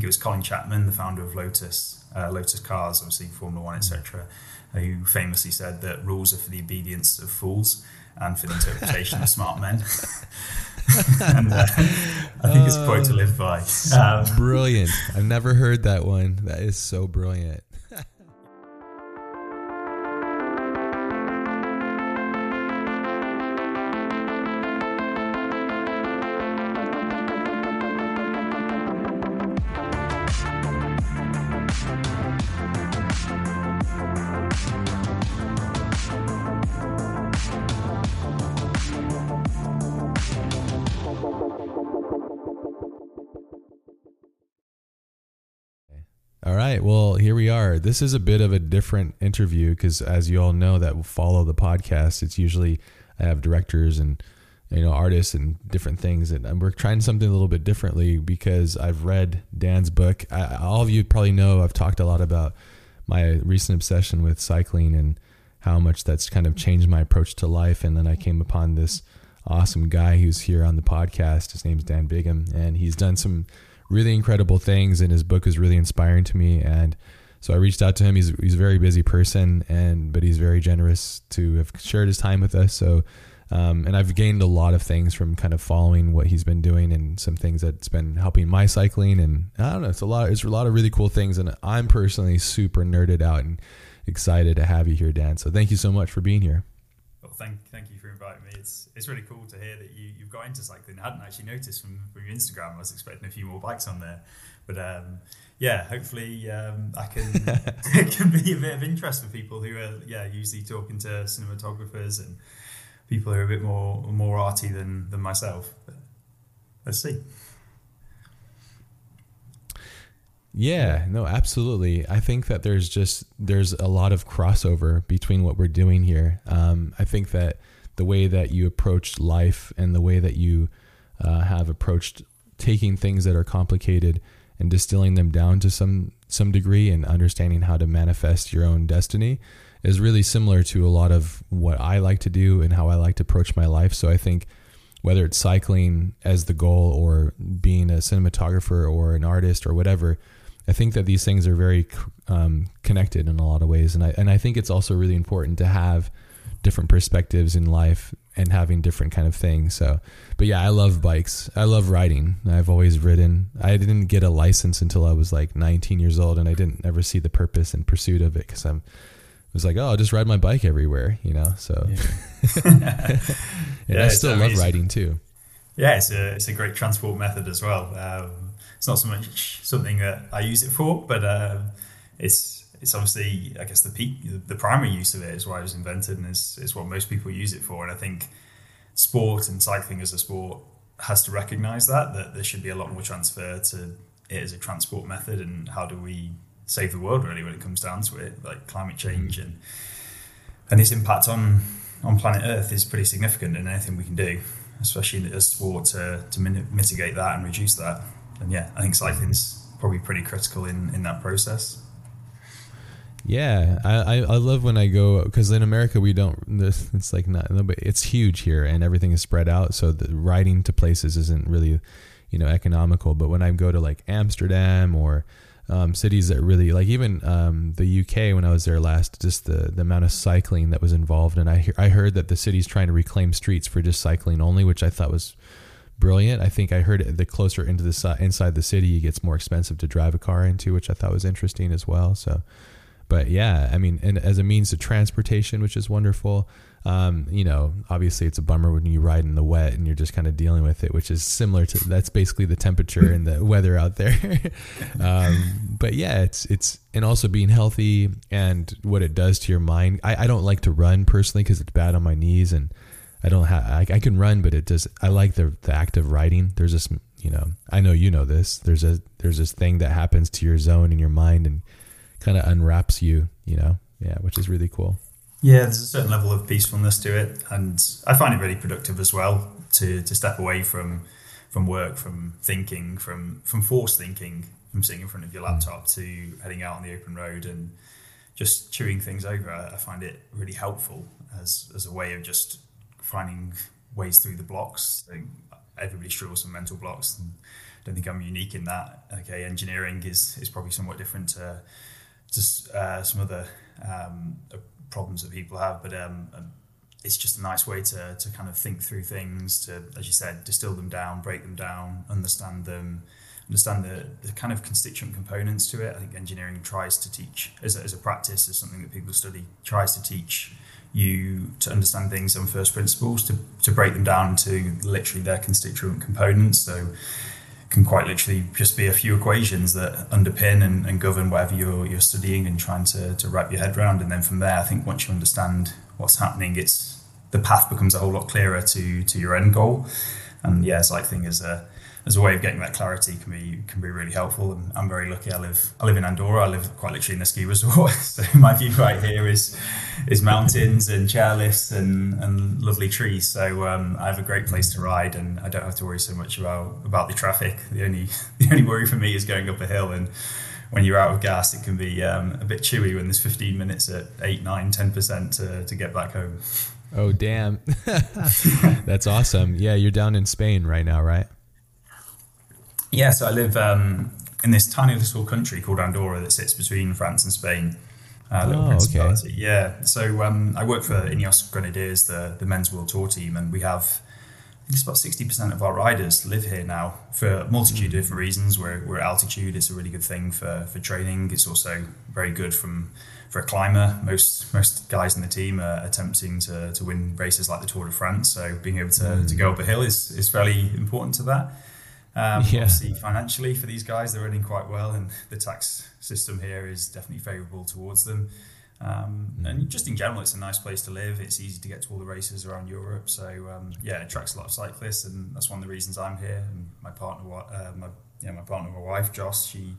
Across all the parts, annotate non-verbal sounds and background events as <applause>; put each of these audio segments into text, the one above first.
think it was Colin Chapman, the founder of Lotus, uh, Lotus Cars, obviously Formula One, etc., who famously said that rules are for the obedience of fools and for the interpretation of smart men. <laughs> and uh, I think it's a quote to live by. Um, brilliant. I've never heard that one. That is so brilliant. This is a bit of a different interview because, as you all know, that follow the podcast, it's usually I have directors and you know artists and different things, and we're trying something a little bit differently because I've read Dan's book. I, all of you probably know I've talked a lot about my recent obsession with cycling and how much that's kind of changed my approach to life. And then I came upon this awesome guy who's here on the podcast. His name's Dan Bigham, and he's done some really incredible things, and his book is really inspiring to me. And so I reached out to him. He's he's a very busy person, and but he's very generous to have shared his time with us. So. Um, and I've gained a lot of things from kind of following what he's been doing and some things that's been helping my cycling and I don't know it's a lot it's a lot of really cool things and I'm personally super nerded out and excited to have you here Dan so thank you so much for being here well thank thank you for inviting me it's it's really cool to hear that you you've got into cycling. I hadn't actually noticed from, from your Instagram. I was expecting a few more bikes on there, but um, yeah, hopefully um, I can <laughs> it can be a bit of interest for people who are yeah usually talking to cinematographers and people who are a bit more more arty than than myself. But let's see. Yeah, no, absolutely. I think that there's just there's a lot of crossover between what we're doing here. Um, I think that the way that you approach life and the way that you uh, have approached taking things that are complicated and distilling them down to some some degree and understanding how to manifest your own destiny is really similar to a lot of what I like to do and how I like to approach my life. So I think whether it's cycling as the goal or being a cinematographer or an artist or whatever, I think that these things are very um, connected in a lot of ways, and I and I think it's also really important to have different perspectives in life and having different kind of things. So, but yeah, I love bikes. I love riding. I've always ridden. I didn't get a license until I was like 19 years old, and I didn't ever see the purpose and pursuit of it because I'm was like, oh, I'll just ride my bike everywhere, you know. So, yeah, <laughs> <laughs> yeah I still love riding too. Yeah, it's a it's a great transport method as well. Um, it's not so much something that I use it for, but uh, it's it's obviously, I guess, the peak, the primary use of it is why it was invented, and is is what most people use it for. And I think sport and cycling as a sport has to recognise that that there should be a lot more transfer to it as a transport method, and how do we save the world really when it comes down to it, like climate mm-hmm. change and and its impact on on planet Earth is pretty significant, and anything we can do, especially as sport, to to mitigate that and reduce that. And yeah, I think cycling's probably pretty critical in in that process. Yeah, I, I love when I go because in America we don't. It's like not. It's huge here, and everything is spread out. So the riding to places isn't really, you know, economical. But when I go to like Amsterdam or um, cities that really like even um, the UK when I was there last, just the, the amount of cycling that was involved, and I I heard that the city's trying to reclaim streets for just cycling only, which I thought was brilliant. I think I heard the closer into the inside the city, it gets more expensive to drive a car into, which I thought was interesting as well. So but yeah, I mean, and as a means of transportation, which is wonderful. Um, you know, obviously it's a bummer when you ride in the wet and you're just kind of dealing with it, which is similar to that's basically the temperature and the <laughs> weather out there. <laughs> um, but yeah, it's it's and also being healthy and what it does to your mind. I, I don't like to run personally because it's bad on my knees and I don't have I, I can run, but it does. I like the the act of riding. There's this, you know, I know you know this. There's a there's this thing that happens to your zone in your mind and kind of unwraps you, you know, yeah, which is really cool. Yeah, there's a certain level of peacefulness to it, and I find it really productive as well to to step away from from work, from thinking, from from forced thinking, from sitting in front of your mm. laptop to heading out on the open road and just chewing things over. I find it really helpful as as a way of just finding ways through the blocks. Everybody struggles with mental blocks, and don't think I'm unique in that. Okay, engineering is is probably somewhat different to just uh, some other um, problems that people have, but um, it's just a nice way to to kind of think through things, to as you said, distill them down, break them down, understand them understand the, the kind of constituent components to it. I think engineering tries to teach, as a, as a practice, as something that people study, tries to teach you to understand things on first principles, to, to break them down to literally their constituent components. So can quite literally just be a few equations that underpin and, and govern whatever you're, you're studying and trying to, to wrap your head around. And then from there, I think once you understand what's happening, it's the path becomes a whole lot clearer to, to your end goal. And yeah, cycling is a as a way of getting that clarity can be can be really helpful. And I'm very lucky. I live I live in Andorra. I live quite literally in a ski resort, <laughs> so my view right here is is mountains and chairlifts and, and lovely trees. So um, I have a great place to ride, and I don't have to worry so much about about the traffic. The only <laughs> the only worry for me is going up a hill and when you're out of gas, it can be um, a bit chewy when there's 15 minutes at 8, 9, 10% to, to get back home. Oh, damn. <laughs> That's awesome. Yeah, you're down in Spain right now, right? Yeah, so I live um, in this tiny little country called Andorra that sits between France and Spain. Uh, little oh, principality. okay. Yeah. So um, I work for Ineos Grenadiers, the, the men's world tour team, and we have I think it's about sixty percent of our riders live here now for a multitude of different reasons. We're, we're altitude; it's a really good thing for, for training. It's also very good from for a climber. Most most guys in the team are attempting to, to win races like the Tour de France. So being able to, mm. to go up a hill is, is fairly important to that. Um, yeah. Obviously, financially for these guys, they're earning quite well, and the tax system here is definitely favourable towards them. Um, mm. And just in general, it's a nice place to live. It's easy to get to all the races around Europe. So um, yeah, it attracts a lot of cyclists, and that's one of the reasons I'm here. And my partner, uh, my yeah, my partner, my wife, Joss, she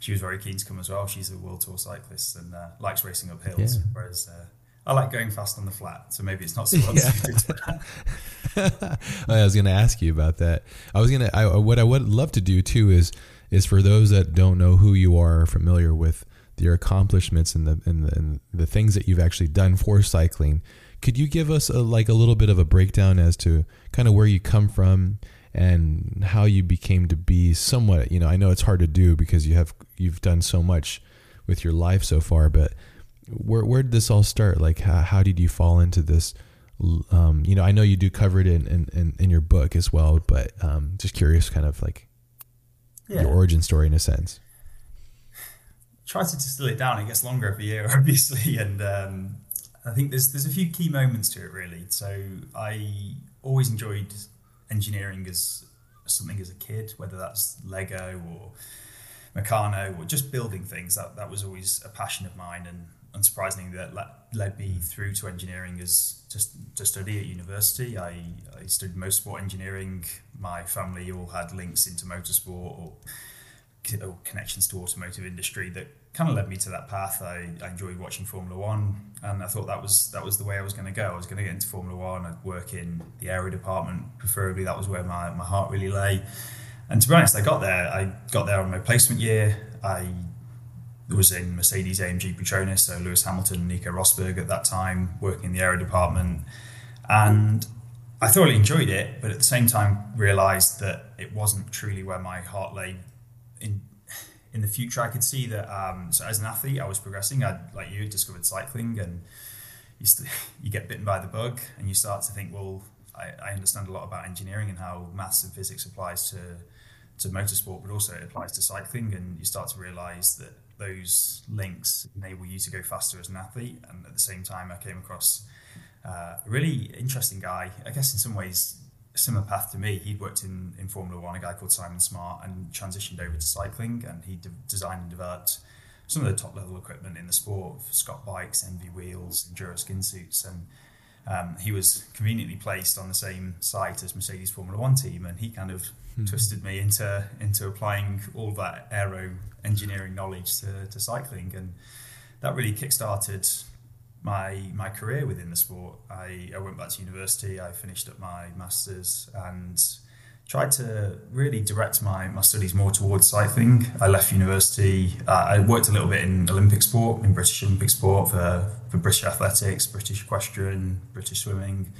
she was very keen to come as well. She's a world tour cyclist and uh, likes racing up hills, yeah. whereas uh, I like going fast on the flat, so maybe it's not so <laughs> well yeah. <laughs> I was going to ask you about that. I was going to. What I would love to do too is is for those that don't know who you are, or familiar with your accomplishments and the and the, and the things that you've actually done for cycling. Could you give us a, like a little bit of a breakdown as to kind of where you come from and how you became to be somewhat? You know, I know it's hard to do because you have you've done so much with your life so far, but where where did this all start? Like, how, how did you fall into this? Um, you know, I know you do cover it in in, in your book as well, but um, just curious, kind of like yeah. your origin story in a sense. Try to distill it down. It gets longer every year, <laughs> obviously, and um, I think there's there's a few key moments to it really. So I always enjoyed engineering as something as a kid, whether that's Lego or Meccano or just building things. That that was always a passion of mine, and unsurprisingly, that led me through to engineering as just to study at university. I, I studied motorsport engineering. My family all had links into motorsport or, or connections to automotive industry that kind of led me to that path. I, I enjoyed watching Formula One, and I thought that was that was the way I was going to go. I was going to get into Formula One. I'd work in the aero department, preferably. That was where my, my heart really lay. And to be honest, I got there. I got there on my placement year. I was in Mercedes AMG Petronas, so Lewis Hamilton, Nico Rosberg at that time, working in the aero department. And I thoroughly enjoyed it, but at the same time realised that it wasn't truly where my heart lay. In in the future, I could see that. Um, so as an athlete, I was progressing. I like you discovered cycling, and you st- <laughs> you get bitten by the bug, and you start to think, well, I, I understand a lot about engineering and how maths and physics applies to to motorsport, but also it applies to cycling, and you start to realise that those links enable you to go faster as an athlete. And at the same time, I came across uh, a really interesting guy. I guess in some ways, a similar path to me. He'd worked in, in Formula One, a guy called Simon Smart, and transitioned over to cycling. And he de- designed and developed some of the top level equipment in the sport Scott bikes, ENVE wheels, Endura skin suits. And um, he was conveniently placed on the same site as Mercedes Formula One team, and he kind of mm. twisted me into into applying all that aero engineering knowledge to, to cycling, and that really kick-started my my career within the sport. I, I went back to university. I finished up my masters and tried to really direct my, my studies more towards cycling. I left university. Uh, I worked a little bit in Olympic sport, in British Olympic sport for, for British athletics, British equestrian, British swimming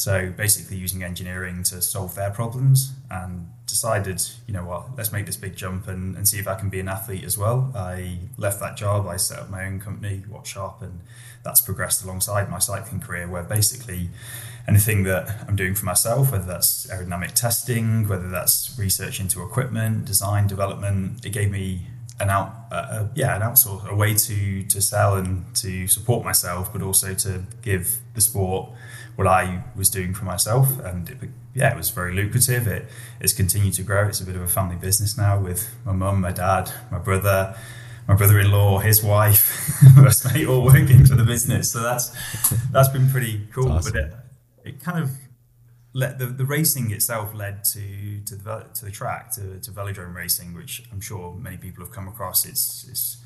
So basically, using engineering to solve their problems, and decided, you know what, let's make this big jump and, and see if I can be an athlete as well. I left that job, I set up my own company, Wattshop, and that's progressed alongside my cycling career, where basically anything that I'm doing for myself, whether that's aerodynamic testing, whether that's research into equipment, design, development, it gave me an out, uh, yeah, an outsource, a way to to sell and to support myself, but also to give the sport what I was doing for myself, and it, yeah, it was very lucrative. It it's continued to grow. It's a bit of a family business now with my mum, my dad, my brother, my brother-in-law, his wife, <laughs> us mate, all working for the business. So that's that's been pretty cool. Awesome. But it, it kind of let the, the racing itself led to to the to the track to, to velodrome racing, which I'm sure many people have come across. It's it's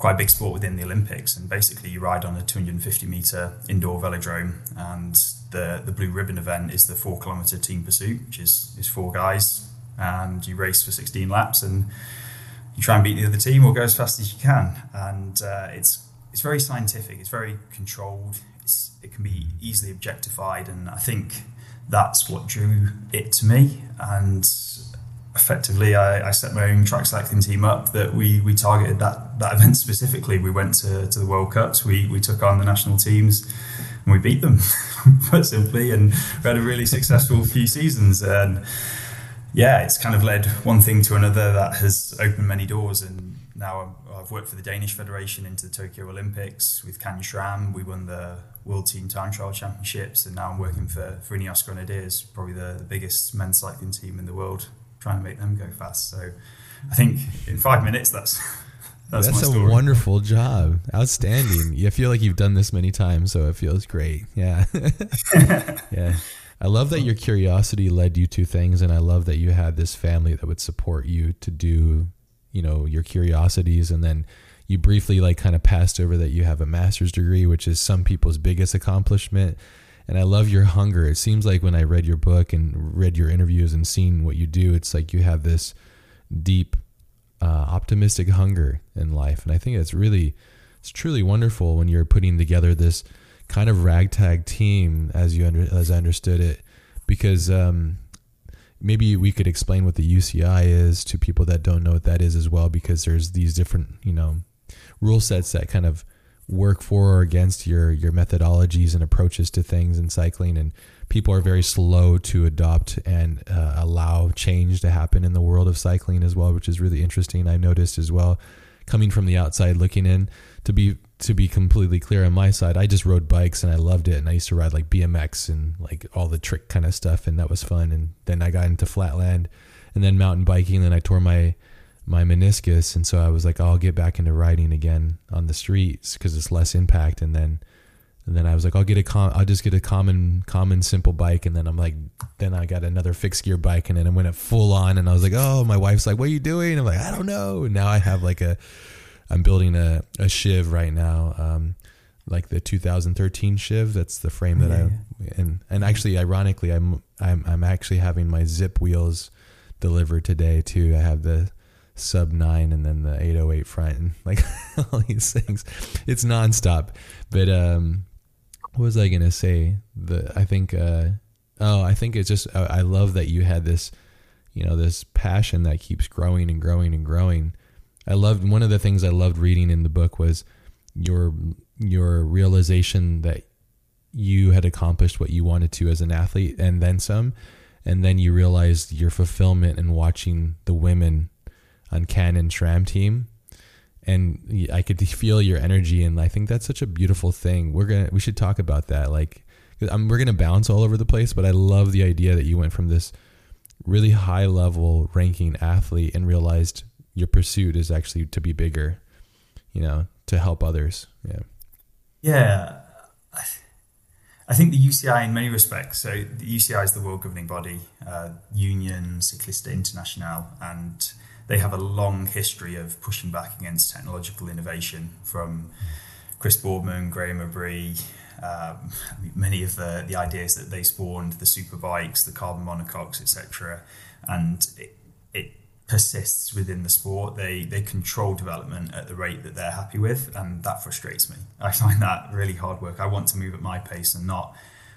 quite a big sport within the Olympics. And basically, you ride on a 250 meter indoor velodrome, and the the blue ribbon event is the four kilometer team pursuit, which is is four guys, and you race for 16 laps, and you try and beat the other team or go as fast as you can. And uh, it's it's very scientific. It's very controlled. It's, it can be easily objectified, and I think that's what drew it to me. And effectively, I, I, set my own track cycling team up that we we targeted that that event specifically. We went to, to the World Cups. We we took on the national teams and we beat them, <laughs> quite simply. And we had a really successful few seasons. And yeah, it's kind of led one thing to another that has opened many doors. And now i have worked for the Danish Federation into the Tokyo Olympics with Canyon SRAM. We won the World Team Time Trial Championships, and now I'm working for, for Ineos Grenadiers, probably the, the biggest men's cycling team in the world trying to make them go fast. So I think in five minutes, that's <laughs> that's, that's a wonderful job, outstanding. I feel like you've done this many times, so it feels great. Yeah, <laughs> <laughs> yeah. I love that your curiosity led you to things, and I love that you had this family that would support you to do, you know, your curiosities, and then you briefly like kind of passed over that you have a master's degree, which is some people's biggest accomplishment and I love your hunger. It seems like when I read your book and read your interviews and seen what you do, it's like you have this deep, uh, optimistic hunger in life, and I think it's really, it's truly wonderful when you're putting together this kind of ragtag team, as you under, as I understood it, because um, maybe we could explain what the UCI is to people that don't know what that is as well, because there's these different, you know, rule sets that kind of work for or against your your methodologies and approaches to things in cycling and people are very slow to adopt and uh, allow change to happen in the world of cycling as well which is really interesting i noticed as well. Coming from the outside looking in to be to be completely clear on my side i just rode bikes and i loved it and i used to ride like bmx and like all the trick kind of stuff and that was fun and then i got into flatland and then mountain biking and then i tore my my meniscus, and so I was like, oh, I'll get back into riding again on the streets because it's less impact. And then, and then I was like, I'll get a com- I'll just get a common, common, simple bike. And then I'm like, then I got another fixed gear bike, and then I went it full on. And I was like, oh, my wife's like, what are you doing? I'm like, I don't know. And now I have like a, I'm building a a Shiv right now. Um, like the 2013 Shiv. That's the frame that yeah. I and and actually, ironically, I'm I'm I'm actually having my Zipp wheels delivered today too. I have the sub nine and then the 808 front and <laughs> like all these things. It's nonstop. But um, what was I gonna say? The I think uh, oh I think it's just I, I love that you had this you know this passion that keeps growing and growing and growing. I loved one of the things I loved reading in the book was your your realization that you had accomplished what you wanted to as an athlete and then some and then you realized your fulfillment in watching the women on Canyon SRAM team and I could <laughs> feel your energy and I think that's such a beautiful thing. We're to we should talk about that like I'm, we're to bounce all over the place, but I love the idea that you went from this really high level ranking athlete and realized your pursuit is actually to be bigger, you know, to help others. Yeah. Yeah. I think the UCI, in many respects, so the UCI is the world governing body, uh, Union Cycliste Internationale, and they have a long history of pushing back against technological innovation from Chris Boardman, Graeme Obree, um, many of the, the ideas that they spawned, the super bikes, the carbon monocoques, etc. And it, it persists within the sport. They they control development at the rate that they're happy with, and that frustrates me. I find that really hard work. I want to move at my pace and not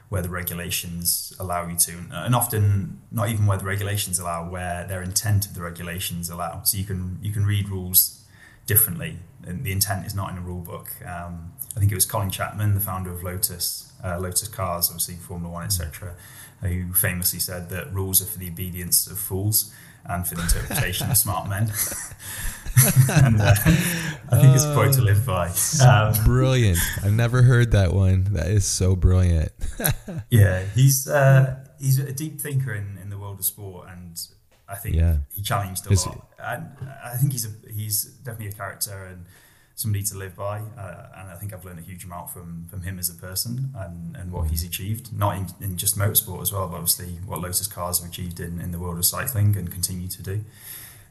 where the regulations allow you to, and often not even where the regulations allow, where their intent of the regulations allow. So you can you can read rules differently, and the intent is not in a rule book. Um, I think it was Colin Chapman, the founder of Lotus, uh, Lotus Cars, obviously Formula One, etc., who famously said that rules are for the obedience of fools and for the interpretation of smart men. <laughs> and uh, I think it's a quote to live by. Um, brilliant. I've never heard that one. That is so brilliant. <laughs> yeah, he's uh, he's a deep thinker in, in the world of sport, and I think yeah. he challenged a lot. And I think he's a he's definitely a character and somebody to live by. Uh, and I think I've learned a huge amount from from him as a person and, and what he's achieved, not in, in just motorsport as well, but obviously what Lotus Cars have achieved in, in the world of cycling and continue to do.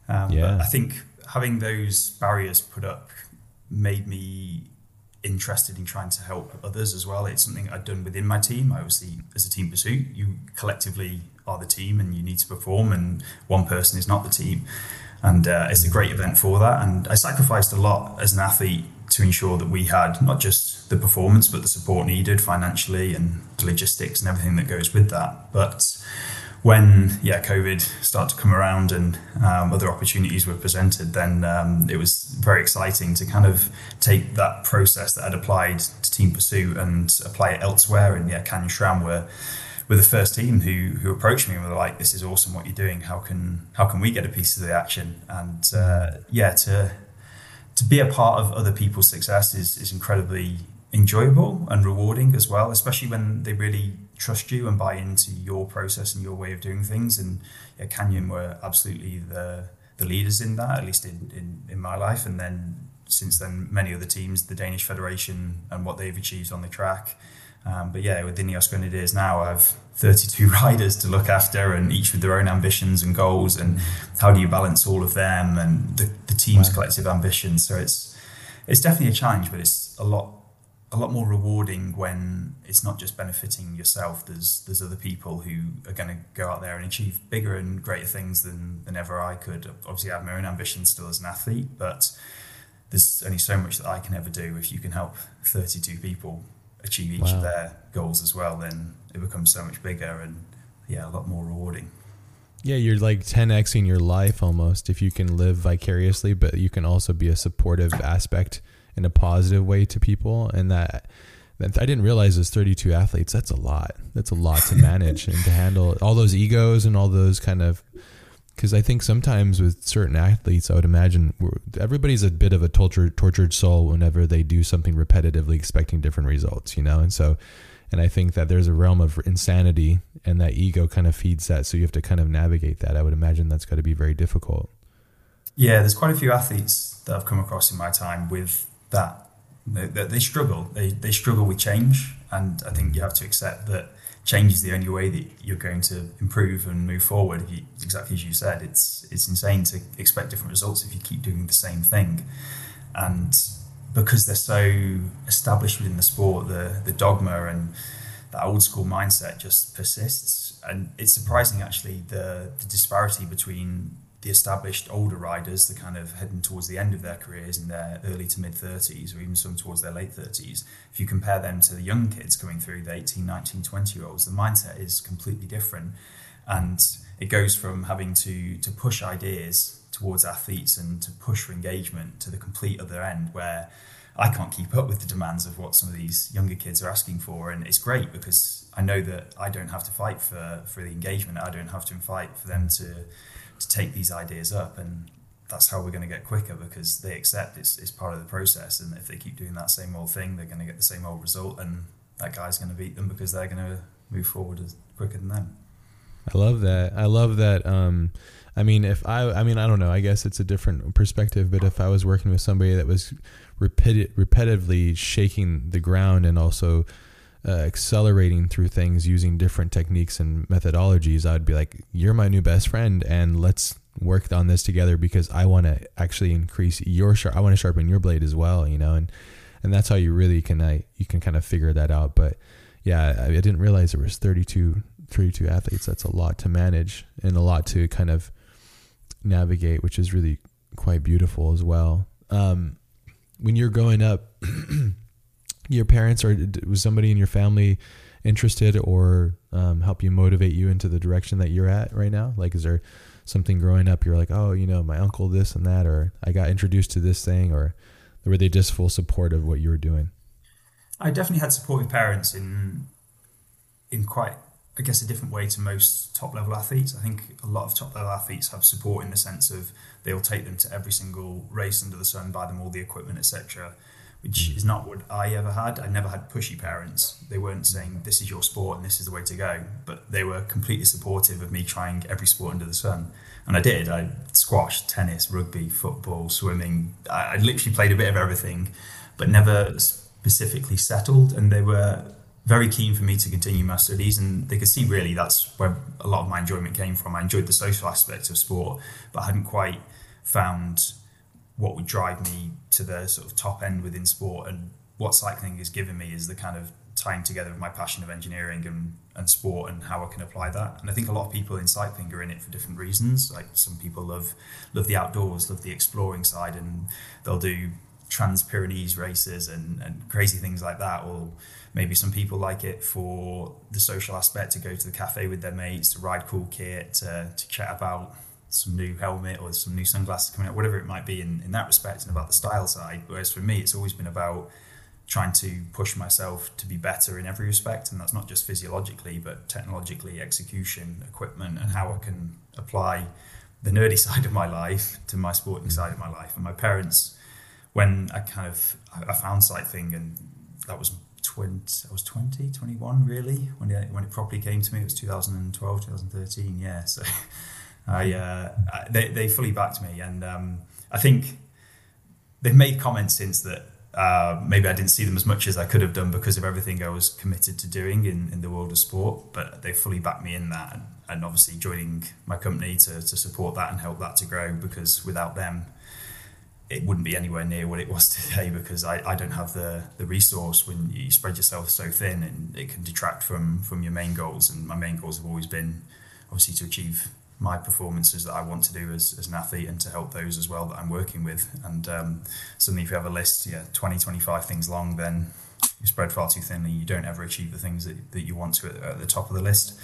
Um, yeah. I think having those barriers put up made me interested in trying to help others as well. It's something I'd done within my team. I obviously, as a team pursuit, you collectively are the team and you need to perform, and one person is not the team. And uh, it's a great event for that. And I sacrificed a lot as an athlete to ensure that we had not just the performance, but the support needed financially and logistics and everything that goes with that. But when yeah COVID started to come around and um, other opportunities were presented, then um, it was very exciting to kind of take that process that I'd applied to Team Pursuit and apply it elsewhere. And yeah, Canyon SRAM were were the first team who who approached me and were like, "This is awesome what you're doing. How can how can we get a piece of the action?" And uh, yeah, to to be a part of other people's success is is incredibly enjoyable and rewarding as well, especially when they really trust you and buy into your process and your way of doing things. And yeah, Canyon were absolutely the the leaders in that, at least in, in, in my life. And then since then, many other teams, the Danish Federation and what they've achieved on the track. Um, but yeah, with Ineos Grenadiers now, I have 32 <laughs> riders to look after, and each with their own ambitions and goals. And how do you balance all of them and the, the team's wow. collective ambitions? So it's it's definitely a challenge, but it's a lot a lot more rewarding when it's not just benefiting yourself. There's there's other people who are going to go out there and achieve bigger and greater things than than ever I could. Obviously, I have my own ambitions still as an athlete, but there's only so much that I can ever do. If you can help 32 people achieve each wow. of their goals as well, then it becomes so much bigger and yeah, a lot more rewarding. Yeah, you're like 10xing your life almost if you can live vicariously, but you can also be a supportive aspect in a positive way to people and that I didn't realize there's 32 athletes. That's a lot. That's a lot to manage and to handle all those egos and all those kind of. Because I think sometimes with certain athletes, I would imagine everybody's a bit of a tortured, tortured soul whenever they do something repetitively, expecting different results, you know. And so, and I think that there's a realm of insanity, and that ego kind of feeds that. So you have to kind of navigate that. I would imagine that's got to be very difficult. Yeah, there's quite a few athletes that I've come across in my time with that they, they, struggle. They, they struggle with change, and I think you have to accept that change is the only way that you're going to improve and move forward. You, exactly as you said, it's it's insane to expect different results if you keep doing the same thing, and because they're so established within the sport, the the dogma and that old school mindset just persists. And it's surprising actually the the disparity between the established older riders, the kind of heading towards the end of their careers in their early to mid 30s, or even some towards their late 30s, if you compare them to the young kids coming through, the 18, 19, 20 year olds, the mindset is completely different. And it goes from having to, to push ideas towards athletes and to push for engagement to the complete other end, where I can't keep up with the demands of what some of these younger kids are asking for. And it's great because I know that I don't have to fight for, for the engagement, I don't have to fight for them to to take these ideas up and that's how we're going to get quicker because they accept it's, it's part of the process and if they keep doing that same old thing they're going to get the same old result and that guy's going to beat them because they're going to move forward quicker than them. I love that. I love that um, i mean if i i mean i don't know i guess it's a different perspective but if i was working with somebody that was repeti- repetitively shaking the ground and also uh, accelerating through things using different techniques and methodologies, I would be like, "You're my new best friend, and let's work on this together because I want to actually increase your sharp. I want to sharpen your blade as well, you know." And and that's how you really can I you can kind of figure that out. But yeah, I, I didn't realize there was 32, 32 athletes. That's a lot to manage and a lot to kind of navigate, which is really quite beautiful as well. Um, when you're growing up. <clears throat> your parents or was somebody in your family interested or um, help you motivate you into the direction that you're at right now? Like, is there something growing up you're like, oh, you know, my uncle this and that, or I got introduced to this thing, or were they just full support of what you were doing? I definitely had supportive parents in in quite, I guess, a different way to most top level athletes. I think a lot of top level athletes have support in the sense of they'll take them to every single race under the sun, buy them all the equipment, etc which is not what I ever had. I never had pushy parents. They weren't saying this is your sport and this is the way to go, but they were completely supportive of me trying every sport under the sun. And I did. I squash, tennis, rugby, football, swimming. I, I literally played a bit of everything, but never specifically settled. And they were very keen for me to continue my studies, and they could see really that's where a lot of my enjoyment came from. I enjoyed the social aspect of sport, but I hadn't quite found what would drive me to the sort of top end within sport and what cycling has given me is the kind of tying together of my passion of engineering and, and sport and how I can apply that. And I think a lot of people in cycling are in it for different reasons. Like some people love love the outdoors, love the exploring side, and they'll do Trans Pyrenees races and, and crazy things like that. Or maybe some people like it for the social aspect to go to the cafe with their mates, to ride cool kit, to, to chat about some new helmet or some new sunglasses coming out, whatever it might be in, in that respect and about the style side. Whereas for me, it's always been about trying to push myself to be better in every respect. And that's not just physiologically, but technologically, execution, equipment, and how I can apply the nerdy <laughs> side of my life to my sporting mm. side of my life. And my parents, when I kind of I found cycling and that was 20, I was 20, 21 really, when it, when it properly came to me, it was 2012, 2013. Yeah. So <laughs> I, uh, they, they fully backed me. And um, I think they've made comments since that uh, maybe I didn't see them as much as I could have done because of everything I was committed to doing in, in the world of sport, but they fully backed me in that. And, and obviously joining my company to, to support that and help that to grow because without them, it wouldn't be anywhere near what it was <laughs> today because I, I don't have the, the resource when you spread yourself so thin and it can detract from, from your main goals. And my main goals have always been obviously to achieve my performances that I want to do as, as an athlete and to help those as well that I'm working with. And um, suddenly, if you have a list, yeah, 20, 25 things long, then you spread far too thinly. You don't ever achieve the things that, that you want to at, at the top of the list.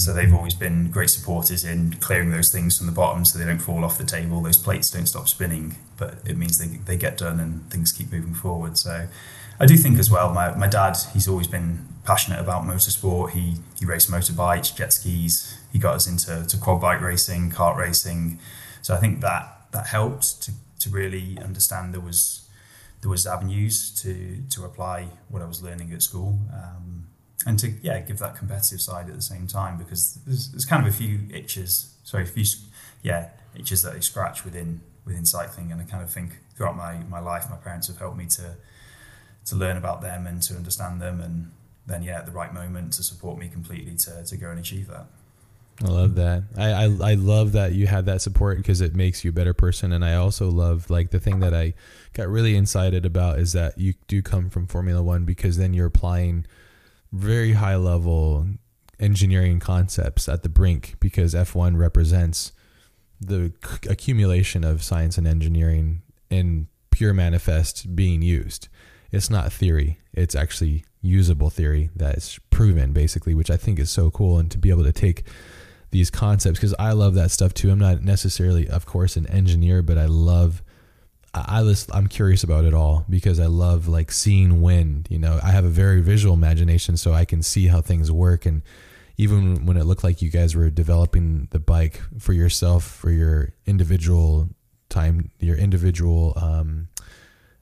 So they've always been great supporters in clearing those things from the bottom so they don't fall off the table. Those plates don't stop spinning, but it means they, they get done and things keep moving forward. So I do think as well, my, my dad, he's always been passionate about motorsport. He, he raced motorbikes, jet skis, he got us into to quad bike racing, kart racing. So I think that that helped to, to really understand there was there was avenues to to apply what I was learning at school, um, and to yeah give that competitive side at the same time because there's, there's kind of a few itches, sorry, a few yeah itches that I scratch within within cycling, and I kind of think throughout my my life, my parents have helped me to to learn about them and to understand them, and then yeah at the right moment to support me completely to to go and achieve that. I love that. I, I, I love that you had that support because it makes you a better person. And I also love like the thing that I got really excited about is that you do come from Formula One because then you're applying very high level engineering concepts at the brink because F1 represents the accumulation of science and engineering in pure manifest being used. It's not theory. It's actually usable theory that is proven basically, which I think is so cool. And to be able to take these concepts because I love that stuff too. I'm not necessarily, of course, an engineer, but I love. I, I I'm curious about it all because I love like seeing wind. You know, I have a very visual imagination, so I can see how things work. And even when it looked like you guys were developing the bike for yourself, for your individual time, your individual um,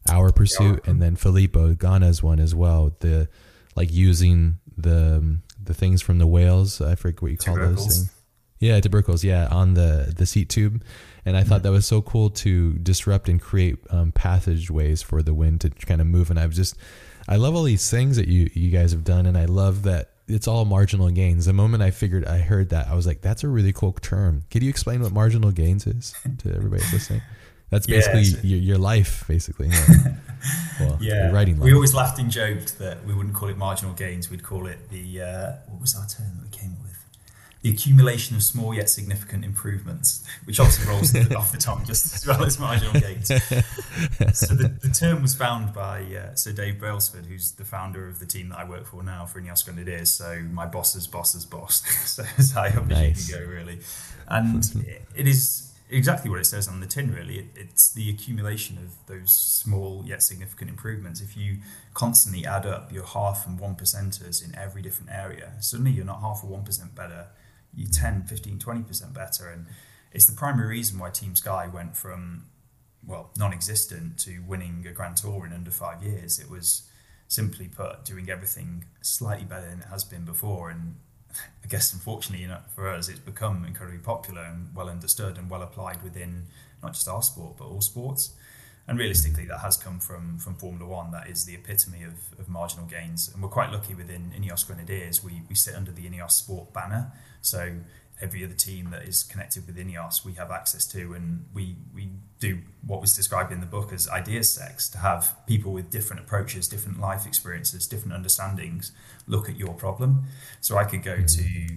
hour pursuit, and then Filippo Ganna's one as well. The like using the the things from the whales. I forget what you call those things. Yeah, tubercles. Yeah, on the the seat tube, and I thought that was so cool to disrupt and create um, passageways for the wind to kind of move. And I've just, I love all these things that you you guys have done, and I love that it's all marginal gains. The moment I figured I heard that, I was like, that's a really cool term. Could you explain what marginal gains is to everybody listening? That's basically yeah, your, your, life, basically. Yeah. <laughs> well, yeah. writing life. We always laughed and joked that we wouldn't call it marginal gains. We'd call it the uh, what was our term that we came up with? The accumulation of small yet significant improvements, which obviously rolls off the tongue just as well as marginal gains. so the, the term was found by uh, Sir Dave Brailsford, who's the founder of the team that I work for now for Ineos Grenadiers. So my boss's boss's boss. <laughs> so as high up nice. as you can go, really. And it is exactly what it says on the tin really it, it's the accumulation of those small yet significant improvements if you constantly add up your half and one percenters in every different area suddenly you're not half or one percent better you're 10 15 20% better. And it's the primary reason why team sky went from well non-existent to winning a grand tour in under five years. It was simply put doing everything slightly better than it has been before. And <laughs> I guess unfortunately, you know, for us, it's become incredibly popular and well understood and well applied within not just our sport but all sports. And realistically, that has come from from Formula One. That is the epitome of, of marginal gains, and we're quite lucky within Ineos Grenadiers. We we sit under the Ineos Sport banner, so every other team that is connected with Ineos, we have access to, and we we do what was described in the book as idea sex to have people with different approaches, different life experiences, different understandings look at your problem. So I could go to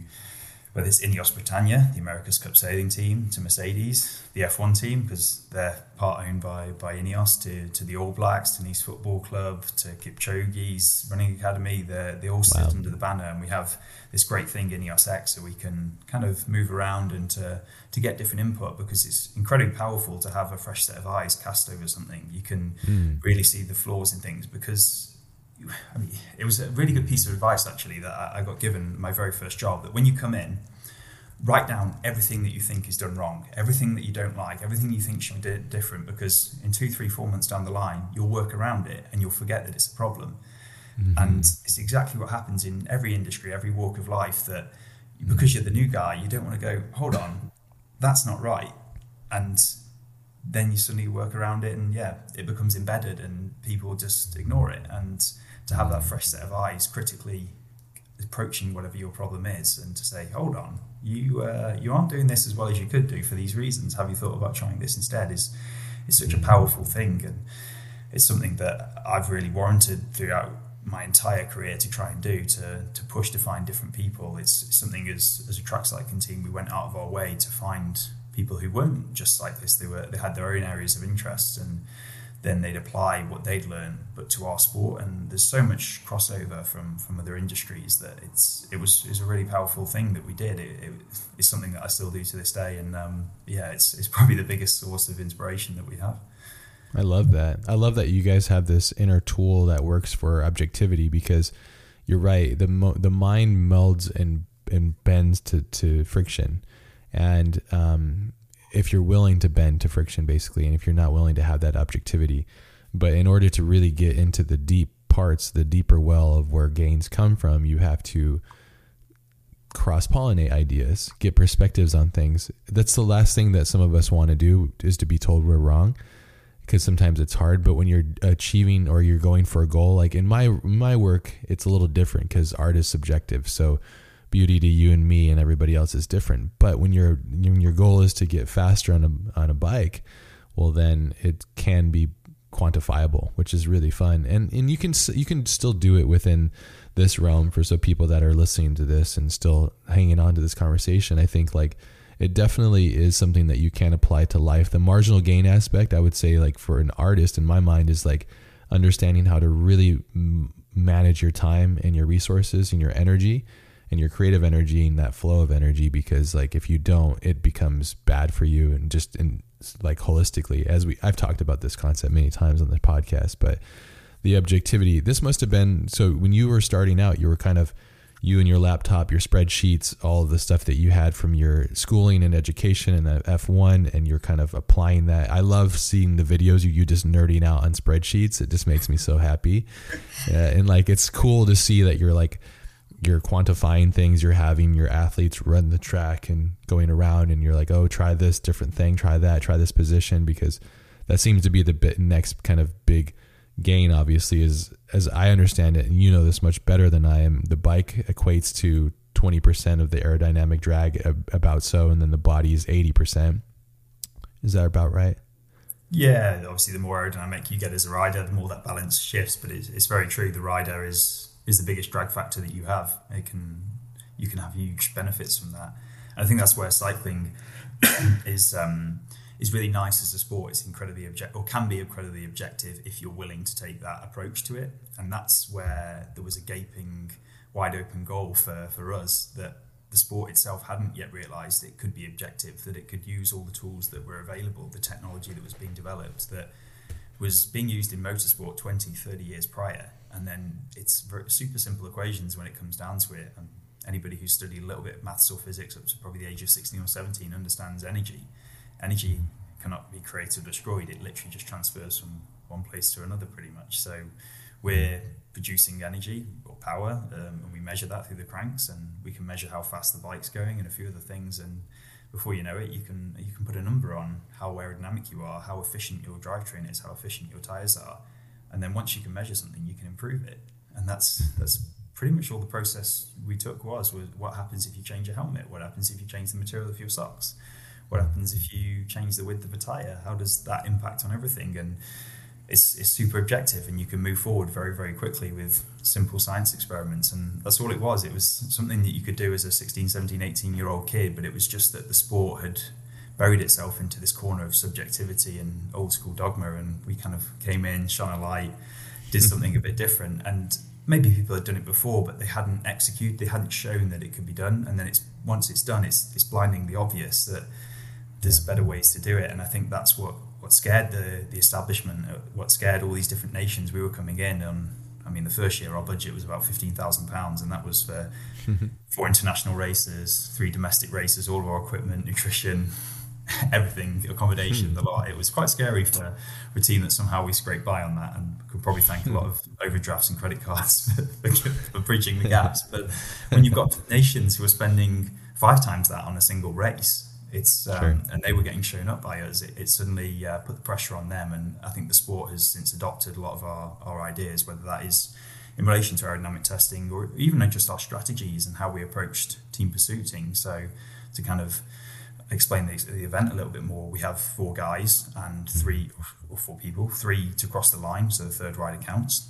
whether it's Ineos Britannia, the America's Cup sailing team, to Mercedes, the F1 team, because they're part owned by, by Ineos, to, to the All Blacks, to Nice Football Club, to Kipchoge's Running Academy. They they all sit wow. under the banner, and we have this great thing, Ineos X, so we can kind of move around and to, to get different input because it's incredibly powerful to have a fresh set of eyes cast over something. You can mm. really see the flaws in things because I mean, it was a really good piece of advice actually that I got given my very first job. That when you come in, write down everything that you think is done wrong, everything that you don't like, everything you think should be different. Because in two, three, four months down the line, you'll work around it and you'll forget that it's a problem. Mm-hmm. And it's exactly what happens in every industry, every walk of life. That because you're the new guy, you don't want to go, hold on, that's not right, and then you suddenly work around it, and yeah, it becomes embedded, and people just ignore it and to have that fresh set of eyes critically approaching whatever your problem is and to say hold on you uh, you aren't doing this as well as you could do for these reasons. Have you thought about trying this instead? is is such a powerful thing and it's something that I've really warranted throughout my entire career to try and do to to push to find different people. It's, it's something as as a track cycling team we went out of our way to find people who weren't just like this. They were they had their own areas of interest and then they'd apply what they'd learned, but to our sport. And there's so much crossover from from other industries that it's it was it's a really powerful thing that we did. It, it, it's something that I still do to this day, and um, yeah, it's it's probably the biggest source of inspiration that we have. I love that. I love that you guys have this inner tool that works for objectivity because you're right. The mo- the mind melds and and bends to to friction, and um, if you're willing to bend to friction basically and if you're not willing to have that objectivity. But in order to really get into the deep parts the deeper well of where gains come from you have to cross pollinate ideas get perspectives on things. That's the last thing that some of us want to do is to be told we're wrong because sometimes it's hard. But when you're achieving or you're going for a goal like in my my work it's a little different because art is subjective. So beauty to you and me and everybody else is different. But when your when your goal is to get faster on a on a bike, well then it can be quantifiable, which is really fun. And and you can you can still do it within this realm for so people that are listening to this and still hanging on to this conversation. I think like it definitely is something that you can apply to life. The marginal gain aspect, I would say, like for an artist in my mind, is like understanding how to really manage your time and your resources and your energy and your creative energy and that flow of energy because like if you don't it becomes bad for you and just in like holistically as we I've talked about this concept many times on the podcast but the objectivity this must have been so when you were starting out you were kind of you and your laptop, your spreadsheets, all of the stuff that you had from your schooling and education and the F1, and you're kind of applying that. I love seeing the videos you you just nerding out on spreadsheets. It just makes me so happy, <laughs> uh, and like it's cool to see that you're like you're quantifying things you're having your athletes run the track and going around and you're like oh try this different thing try that try this position because that seems to be the next kind of big gain obviously is as i understand it and you know this much better than i am the bike equates to 20% of the aerodynamic drag about so and then the body is 80% is that about right? Yeah obviously the more aerodynamic you get as a rider the more that balance shifts but it's, it's very true the rider is is the biggest drag factor that you have. It can you can have huge benefits from that. And I think that's where cycling <coughs> is um, is really nice as a sport. It's incredibly object or can be incredibly objective if you're willing to take that approach to it. And that's where there was a gaping, wide open goal for, for us that the sport itself hadn't yet realised it could be objective, that it could use all the tools that were available, the technology that was being developed, that was being used in motorsport 20, 30 years prior. And then it's very, super simple equations when it comes down to it. And anybody who's studied a little bit of maths or physics up to probably the age of 16 or 17 understands energy. Energy cannot be created or destroyed, it literally just transfers from one place to another pretty much. So we're producing energy or power, um, and we measure that through the cranks, and we can measure how fast the bike's going and a few other things. And before you know it, you can you can put a number on how aerodynamic you are, how efficient your drivetrain is, how efficient your tires are, and then once you can measure something, you can improve it. And that's that's pretty much all the process we took was was what happens if you change a helmet, what happens if you change the material of your socks, what happens if you change the width of a tire, how does that impact on everything? And it's, it's super objective and you can move forward very very quickly with simple science experiments. And that's all it was. It was something that you could do as a 16 17 18 year old kid but it was just that the sport had buried itself into this corner of subjectivity and old school dogma and we kind of came in shone a light did something a bit different. And maybe people had done it before but they hadn't executed they hadn't shown that it could be done. And then it's once it's done it's, it's blindingly obvious that there's better ways to do it. And i think that's what what scared the, the establishment, uh, what scared all these different nations we were coming in. Um, I mean, the first year our budget was about fifteen thousand pounds, and that was for <laughs> four international races, three domestic races, all of our equipment, nutrition, <laughs> everything, accommodation, hmm. the lot. It was quite scary for a team that somehow we scraped by on that, and could probably thank a lot of overdrafts and credit cards <laughs> for, for bridging the gaps. But when you've got <laughs> nations who are spending five times that on a single race, it's um, sure. and they were getting shown up by us. It, it suddenly uh, put the pressure on them, and I think the sport has since adopted a lot of our, our ideas, whether that is in relation to aerodynamic testing or even just our strategies and how we approached team pursuiting. So to kind of explain the, the event a little bit more, we have four guys and hmm. three or four people, three to cross the line, so the third rider counts.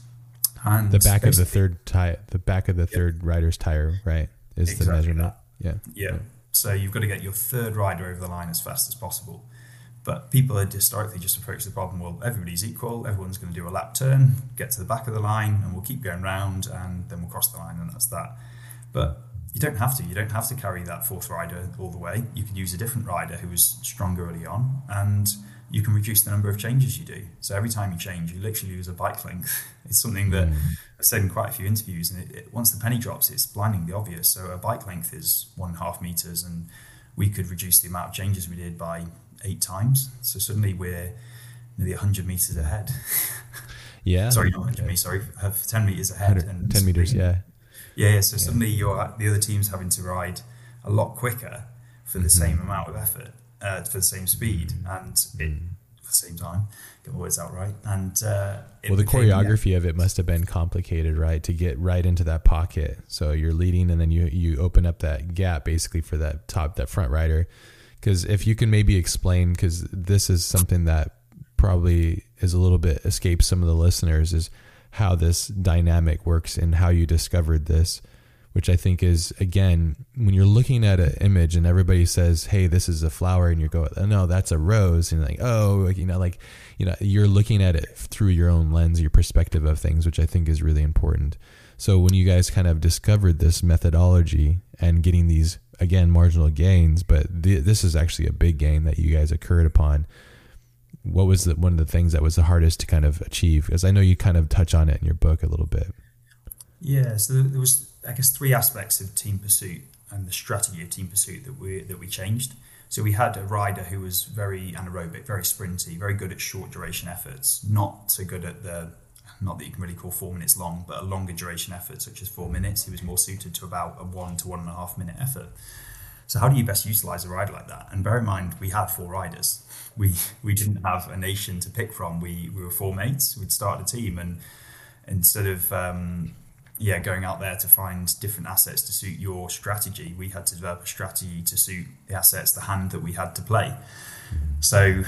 And the back of the third tire, the back of the third rider's tire, right, is exactly the measurement. Yeah. yeah. yeah. So you've got to get your third rider over the line as fast as possible. But people had historically just approached the problem well, everybody's equal, everyone's going to do a lap turn, get to the back of the line, and we'll keep going round, and then we'll cross the line, and that's that. But you don't have to. You don't have to carry that fourth rider all the way. You could use a different rider who was stronger early on, and you can reduce the number of changes you do. So every time you change, you literally lose a bike length. <laughs> It's something that mm. I've said in quite a few interviews, and it, it, once the penny drops, it's blindingly obvious. So a bike length is one and a half meters, and we could reduce the amount of changes we did by eight times. So suddenly we're nearly 100 meters ahead. <laughs> Yeah. sorry, not 100 meters, sorry, 10 meters ahead. And 10 meters, yeah. Yeah, yeah. So yeah. suddenly you're, the other team's having to ride a lot quicker for the mm-hmm. same amount of effort uh, for the same speed and it, at the same time. Get my words out right. And uh, well, the became, choreography yeah. of it must have been complicated, right? To get right into that pocket. So you're leading, and then you you open up that gap basically for that top that front rider. Because if you can maybe explain, because this is something that probably is a little bit escapes some of the listeners, is how this dynamic works and how you discovered this which I think is again when you're looking at an image and everybody says, "Hey, this is a flower," and you go, oh, "No, that's a rose," and like, "Oh, you know, like you know, you're looking at it through your own lens, your perspective of things, which I think is really important." So when you guys kind of discovered this methodology and getting these again marginal gains, but th- this is actually a big gain that you guys occurred upon. What was the, one of the things that was the hardest to kind of achieve? Because I know you kind of touch on it in your book a little bit. Yeah, so there was I guess three aspects of team pursuit and the strategy of team pursuit that we that we changed. So we had a rider who was very anaerobic, very sprinty, very good at short duration efforts, not so good at the not that you can really call four minutes long, but a longer duration effort such as four minutes. He was more suited to about a one to one and a half minute effort. So how do you best utilize a rider like that? And bear in mind, we had four riders. We we didn't have a nation to pick from. We we were four mates. We'd started a team, and instead of um, yeah, going out there to find different assets to suit your strategy, we had to develop a strategy to suit the assets, the hand that we had to play. So,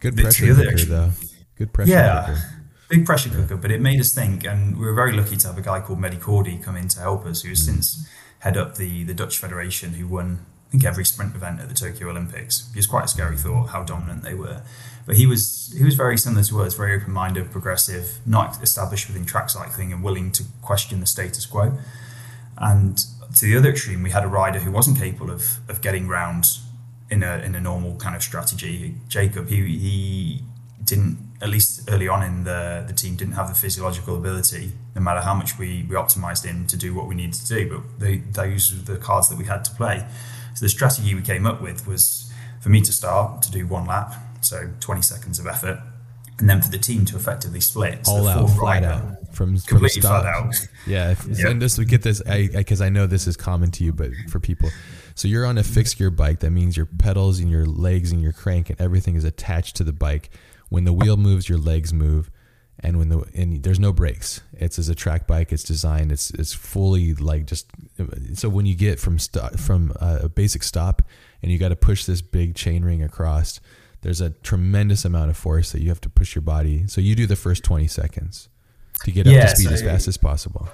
good pressure cooker, actually, though. Good pressure yeah, cooker. big pressure cooker. But it made us think, and we were very lucky to have a guy called Mehdi Kordi come in to help us, who's mm. since head up the the Dutch federation, who won I think every sprint event at the Tokyo Olympics. It was quite a scary thought how dominant they were. But he was he was very similar to us, very open minded, progressive, not established within track cycling, and willing to question the status quo. And to the other extreme, we had a rider who wasn't capable of of getting round in a in a normal kind of strategy. Jacob, he he didn't at least early on in the the team didn't have the physiological ability, no matter how much we we optimized him to do what we needed to do. But they, those were the cards that we had to play. So the strategy we came up with was for me to start to do one lap, so 20 seconds of effort, and then for the team to effectively split. So All out, flat out. From, completely from flat out. <laughs> Yeah. If, yep. And just to get this, because I, I, I know this is common to you, but for people, so you're on a fixed gear bike. That means your pedals and your legs and your crank and everything is attached to the bike. When the wheel moves, your legs move. And when the and there's no brakes. It's as a track bike. It's designed. It's it's fully like just so when you get from st- from a basic stop and you got to push this big chain ring across there's a tremendous amount of force that you have to push your body. So you do the first 20 seconds to get yeah, up to speed so as fast as possible.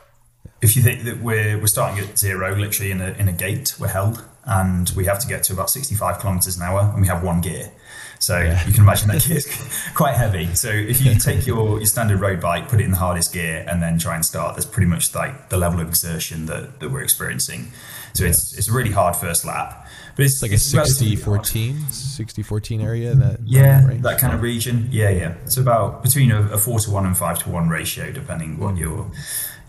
if you think that we're we're starting at zero literally in a in a gate we're held and we have to get to about 65 kilometers an hour and we have one gear so yeah. you can imagine that gear is <laughs> quite heavy. So if you take your, your standard road bike, put it in the hardest gear, and then try and start, that's pretty much like the level of exertion that, that we're experiencing. So yeah. it's it's a really hard first lap. But it's, it's like a 60 14, 60 14 area. That yeah, that, that kind of region. Yeah, yeah. It's about between a, a, four to one and five to one ratio, depending what you're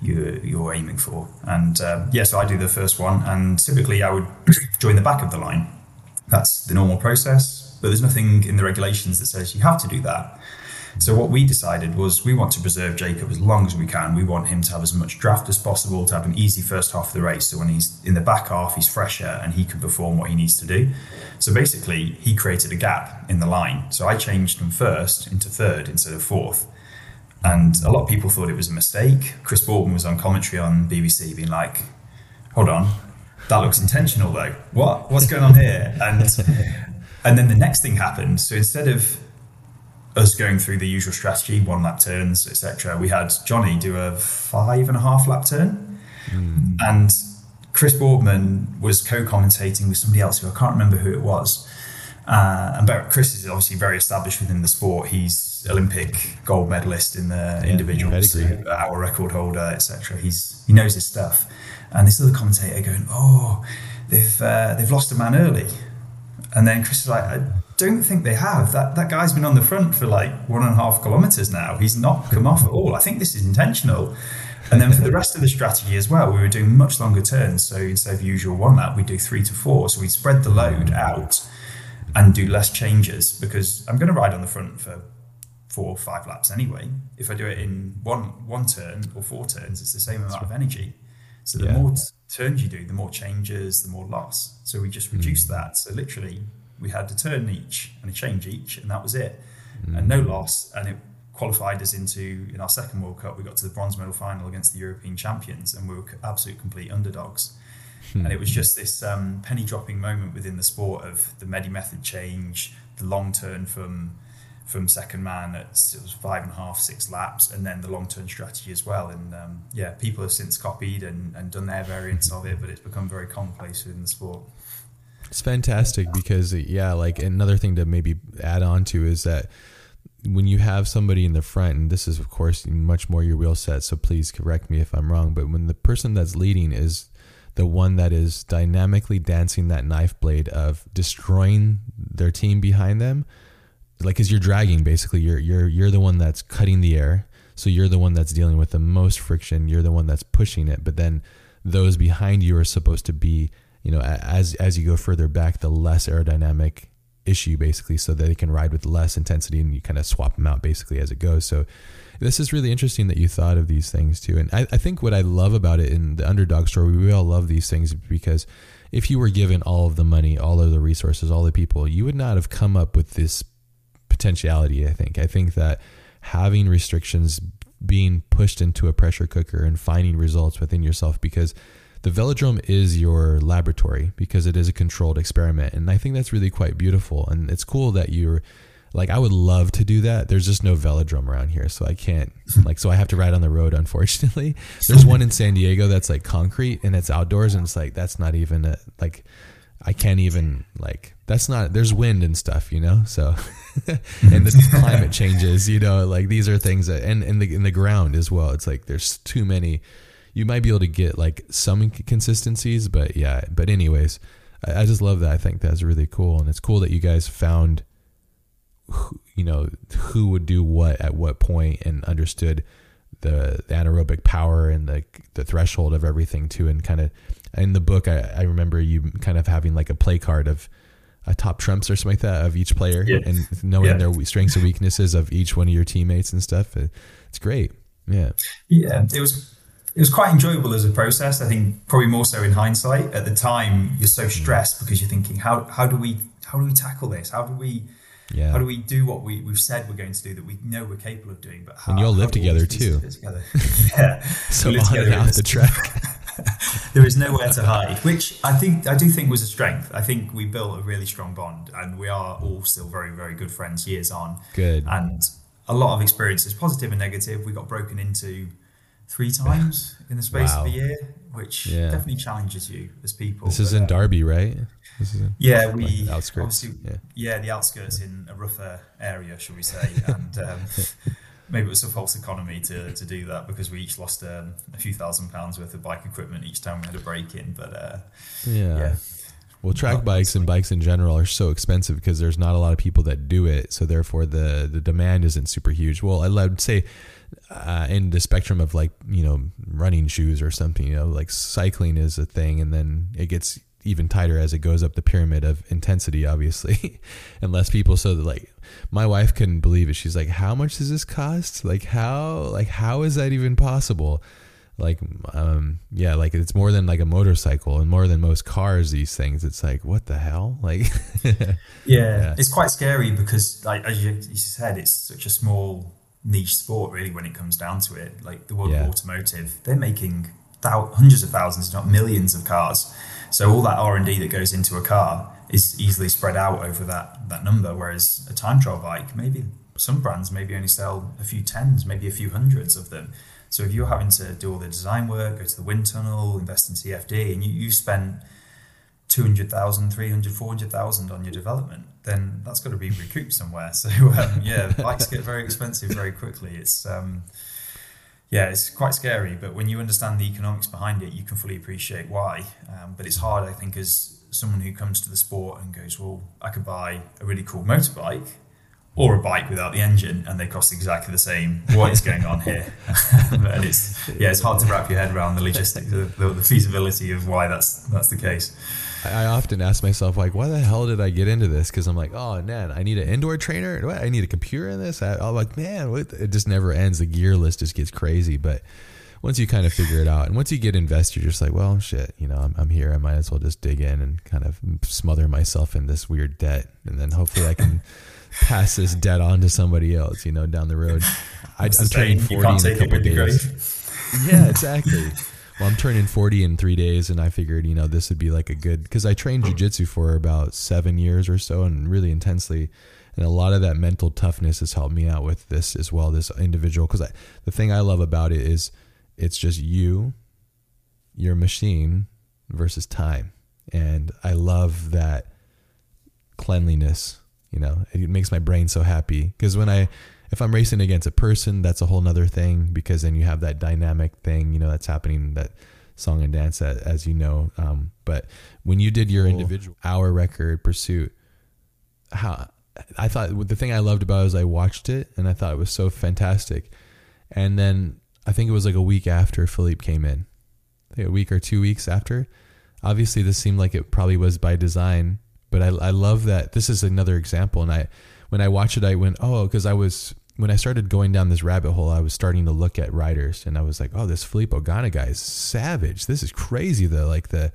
you're, you're aiming for. And um, yeah, so I do the first one, and typically I would <clears throat> join the back of the line. That's the normal process but there's nothing in the regulations that says you have to do that. So what we decided was we want to preserve Jacob as long as we can. We want him to have as much draft as possible, to have an easy first half of the race. So when he's in the back half, he's fresher and he can perform what he needs to do. So basically, he created a gap in the line. So I changed from first into third instead of fourth. And a lot of people thought it was a mistake. Chris Boardman was on commentary on BBC being like, hold on, that looks intentional though. What? What's going on here? And and then the next thing happened. So instead of us going through the usual strategy, one lap turns, etc., we had Johnny do a five and a half lap turn. Mm. And Chris Boardman was co-commentating with somebody else who I can't remember who it was. Uh, and Chris is obviously very established within the sport. He's Olympic gold medalist in the yeah, individuals, our record holder, etc. He's he knows his stuff. And this other commentator going, "Oh, they've uh, they've lost a man early." And then Chris is like, I don't think they have. That that guy's been on the front for like one and a half kilometers now. He's not come off at all. I think this is intentional. And then for the rest of the strategy as well, we were doing much longer turns. So instead of usual one lap, we do three to four. So we spread the load out and do less changes because I'm going to ride on the front for four or five laps anyway. If I do it in one one turn or four turns, it's the same amount of energy. So the yeah. more turns you do, the more changes, the more loss. So we just reduced mm. that. So literally, we had a turn each and a change each, and that was it, mm. and no loss. And it qualified us into in our second World Cup. We got to the bronze medal final against the European champions, and we were absolute complete underdogs. Mm. And it was just this um, penny dropping moment within the sport of the Mehdi method change, the long turn from from second man at it was five and a half, six laps, and then the long term strategy as well. And um, yeah, people have since copied and, and done their variants of it, but it's become very commonplace in the sport. It's fantastic because yeah, like another thing to maybe add on to is that when you have somebody in the front, and this is of course much more your wheel set, so please correct me if I'm wrong, but when the person that's leading is the one that is dynamically dancing that knife blade of destroying their team behind them like as you're dragging basically. You're you're you're the one that's cutting the air. So you're the one that's dealing with the most friction. You're the one that's pushing it. But then those behind you are supposed to be you know as as you go further back the less aerodynamic issue basically so that they can ride with less intensity and you kind of swap them out basically as it goes. So this is really interesting that you thought of these things too. And I, I think what i love about it in the underdog story we all love these things because if you were given all of the money all of the resources all the people you would not have come up with this potentiality. I think. I think that having restrictions, being pushed into a pressure cooker, and finding results within yourself because the velodrome is your laboratory because it is a controlled experiment, and I think that's really quite beautiful. And it's cool that you're like I would love to do that. There's just no velodrome around here, so I can't like so I have to ride on the road unfortunately. <laughs> There's one in San Diego that's like concrete and it's outdoors and it's like that's not even a, like I can't even like that's not there's wind and stuff, you know. So <laughs> and the climate changes, you know, like these are things that and in the in the ground as well. It's like there's too many. You might be able to get like some consistencies, but yeah. But anyways, I, I just love that. I think that's really cool, and it's cool that you guys found, who, you know, who would do what at what point and understood the, the anaerobic power and the the threshold of everything too, and kind of in the book, I, I remember you kind of having like a play card of a top trumps or something like that of each player yeah. and knowing yeah. their strengths and weaknesses of each one of your teammates and stuff. It's great. Yeah. Yeah. It was, it was quite enjoyable as a process. I think probably more so in hindsight. At the time, you're so mm. stressed because you're thinking, how, how do we, how do we tackle this? How do we, yeah. how do we do what we, we've said we're going to do that we know we're capable of doing? But how, and you all live together too. Together? <laughs> yeah. <laughs> so on and off the track. <laughs> <laughs> there is nowhere to hide, which I think I do think was a strength. I think we built a really strong bond, and we are all still very, very good friends years on. Good, and a lot of experiences, positive and negative. We got broken into three <laughs> times in the space wow. of a year, which yeah. definitely challenges you as people. This is in Derby, right? In, yeah, we like outskirts. Yeah. yeah. the outskirts in a rougher area, shall we say? <laughs> And um, maybe it was a false economy to, to do that because we each lost um, a few thousand pounds worth of bike equipment each time we had a break in. But uh, yeah. yeah. Well, track bikes and bikes in general are so expensive because there's not a lot of people that do it. So therefore, the the demand isn't super huge. Well, I would say uh, in the spectrum of like you know running shoes or something, you know, like cycling is a thing, and then it gets even tighter as it goes up the pyramid of intensity, obviously, <laughs> and less people. So that like my wife couldn't believe it. She's like, "How much does this cost? Like how like how is that even possible?" Like um yeah, like it's more than like a motorcycle and more than most cars. These things, it's like what the hell? Like <laughs> yeah. yeah, it's quite scary because like as you, you said, it's such a small niche sport really when it comes down to it. Like the world yeah. of automotive, they're making thou- hundreds of thousands, not millions of cars so all that R and D that goes into a car is easily spread out over that that number. Whereas a time trial bike, maybe some brands maybe only sell a few tens, maybe a few hundreds of them. So if you're having to do all the design work, go to the wind tunnel, invest in CFD, and you, you spend 200,000, 300, 400,000 on your development, then that's got to be recouped somewhere. <laughs> So um, yeah, bikes get very expensive very quickly. It's um, yeah, it's quite scary. But when you understand the economics behind it, you can fully appreciate why. Um, but it's hard, I think, as someone who comes to the sport and goes, well, I could buy a really cool motorbike or a bike without the engine and they cost exactly the same. What is going on here? <laughs> and it's yeah, it's hard to wrap your head around the logistics, the, the, feasibility of why that's that's the case. I often ask myself, like, why the hell did I get into this? Because I'm like, oh man, I need an indoor trainer. I need a computer in this. I, am like, man, what? it just never ends. The gear list just gets crazy. But once you kind of figure it out, and once you get invested, you're just like, well, shit, you know, I'm, I'm here. I might as well just dig in and kind of smother myself in this weird debt, and then hopefully I can <laughs> pass this debt on to somebody else. You know, down the road. <laughs> I, am turning 40 in a couple days. Yeah, exactly well, I'm turning 40 in three days, and I figured, you know, this would be like a good because I trained jujitsu for about seven years or so, and really intensely, and a lot of that mental toughness has helped me out with this as well. This individual, because the thing I love about it is it's just you, your machine versus time, and I love that cleanliness. You know, it makes my brain so happy because when I if I'm racing against a person, that's a whole nother thing because then you have that dynamic thing, you know, that's happening that song and dance that, as you know. Um, but when you did your individual hour record pursuit, how I thought the thing I loved about it was I watched it and I thought it was so fantastic. And then I think it was like a week after Filippo came in, a week or two weeks after. Obviously, this seemed like it probably was by design, but I, I love that this is another example. And I, when I watched it, I went, oh, because I was when I started going down this rabbit hole, I was starting to look at writers, and I was like, oh, this Filippo Ganna guy is savage. This is crazy. The like the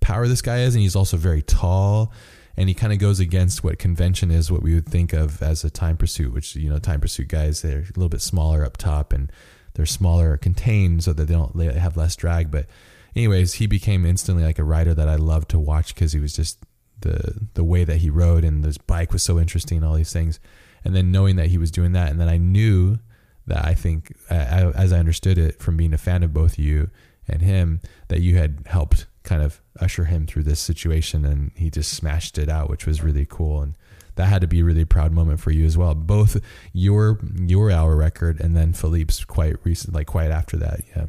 power this guy is, and he's also very tall, and he kind of goes against what convention is, what we would think of as a time pursuit, which you know, time pursuit guys they're a little bit smaller up top and they're smaller contained so that they don't they have less drag. But anyways, he became instantly like a rider that I loved to watch because he was just the the way that he rode and his bike was so interesting, all these things. and then knowing that he was doing that, and then I knew that I think, I, as I understood it from being a fan of both you and him, that you had helped kind of usher him through this situation, and he just smashed it out, which was really cool. And that had to be a really proud moment for you as well. Both your your hour record and then Filippo's quite recent, like quite after that. Yeah.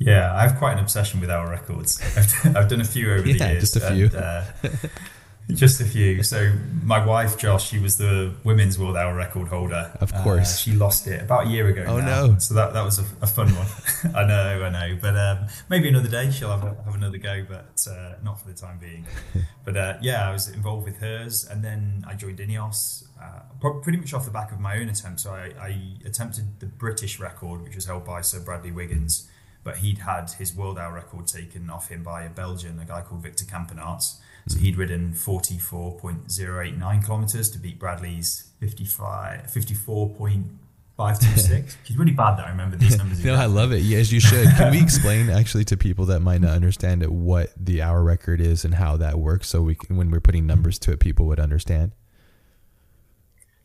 Yeah, I have quite an obsession with hour records. I've, <laughs> I've done a few over the Yeah, years. just a few. And, uh, <laughs> just a few. So my wife Joss, she was the women's world hour record holder. Of Uh, course. she lost it about a year ago. Oh, now. no. So that that was a, a fun one. <laughs> I know, I know. But um, maybe another day she'll have, have another go, but uh, not for the time being. <laughs> but uh, yeah, I was involved with hers, and then I joined Ineos. Uh, pretty much off the back of my own attempt. So I, I attempted the British record, which was held by Sir Bradley Wiggins, but he'd had his world hour record taken off him by a Belgian, a guy called Victor Campenaerts. So he'd ridden 44.089 kilometres to beat Bradley's 55, 54.526. <laughs> He's really bad that I remember these numbers. <laughs> No, I love it. Yes, you should. Can we explain actually to people that might not understand it what the hour record is and how that works, so we can, when we're putting numbers to it, people would understand.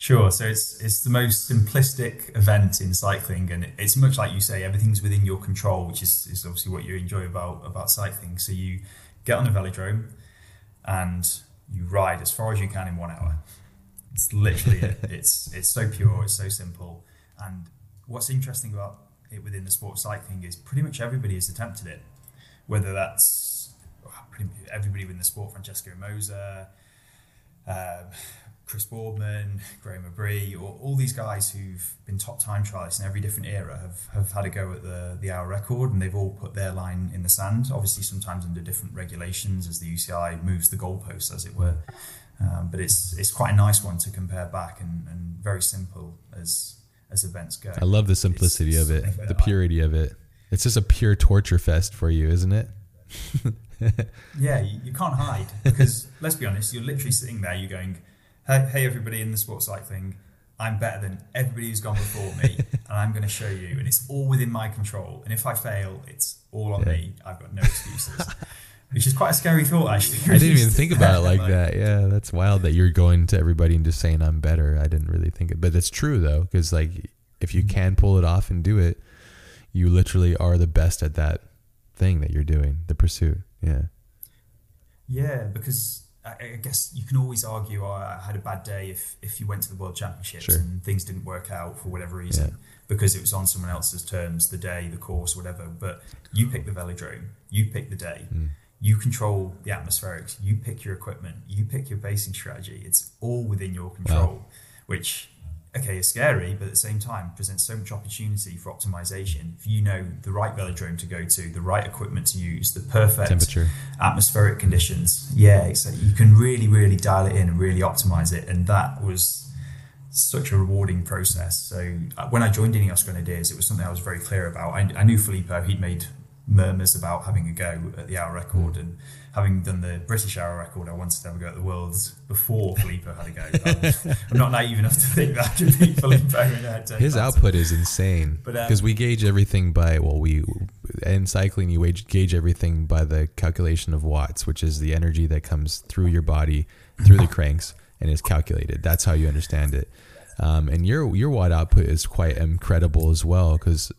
Sure. So it's it's the most simplistic event in cycling, and it's much like you say, everything's within your control, which is, is obviously what you enjoy about about cycling. So you get on a velodrome, and you ride as far as you can in one hour. It's literally it. <laughs> It's it's so pure. It's so simple. And what's interesting about it within the sport of cycling is pretty much everybody has attempted it, whether that's everybody within the sport, Francesco Moser. Um, Chris Boardman, Graeme Obree, or all these guys who've been top time trialists in every different era have, have had a go at the, the hour record and they've all put their line in the sand, obviously sometimes under different regulations as the UCI moves the goalposts, as it were. Um, but it's it's quite a nice one to compare back and, and very simple as as events go. I love the simplicity It's of it, the purity of it. It's just a pure torture fest for you, isn't it? <laughs> Yeah, you, you can't hide because let's be honest, you're literally sitting there, you're going, hey, hey everybody in the sport cycling, I'm better than everybody who's gone before me, <laughs> and I'm going to show you, and it's all within my control. And if I fail, it's all on Yeah. me. I've got no excuses, <laughs> which is quite a scary thought, actually. I didn't even <laughs> think about it like that. Yeah, that's wild that you're going to everybody and just saying I'm better. I didn't really think it, but it's true though, because like if you mm-hmm. can pull it off and do it, you literally are the best at that thing that you're doing, the pursuit. Yeah, Yeah, because I, guess you can always argue, oh, I had a bad day if, if you went to the World Championships Sure. and things didn't work out for whatever reason Yeah. because it was on someone else's terms, the day, the course, whatever. But you pick the velodrome, you pick the day, Mm. you control the atmospherics, you pick your equipment, you pick your basing strategy. It's all within your control, which okay, it's scary, but at the same time presents so much opportunity for optimization. If you know the right velodrome to go to, the right equipment to use, the perfect temperature. atmospheric conditions. Yeah, so you can really, really dial it in and really optimize it. And that was such a rewarding process. So uh, when I joined Ineos Grenadiers, it was something I was very clear about. I, I knew Filippo, he'd made murmurs about having a go at the hour record and having done the British hour record, I wanted to have a go at the worlds before Filippo had a go. <laughs> I'm not naive enough to think that I could beat Filippo in His output is insane But, um, because we gauge everything by well, we in cycling you wage, gauge everything by the calculation of watts, which is the energy that comes through your body through the cranks and is calculated. That's how you understand it. Um, and your your watt output is quite incredible as well because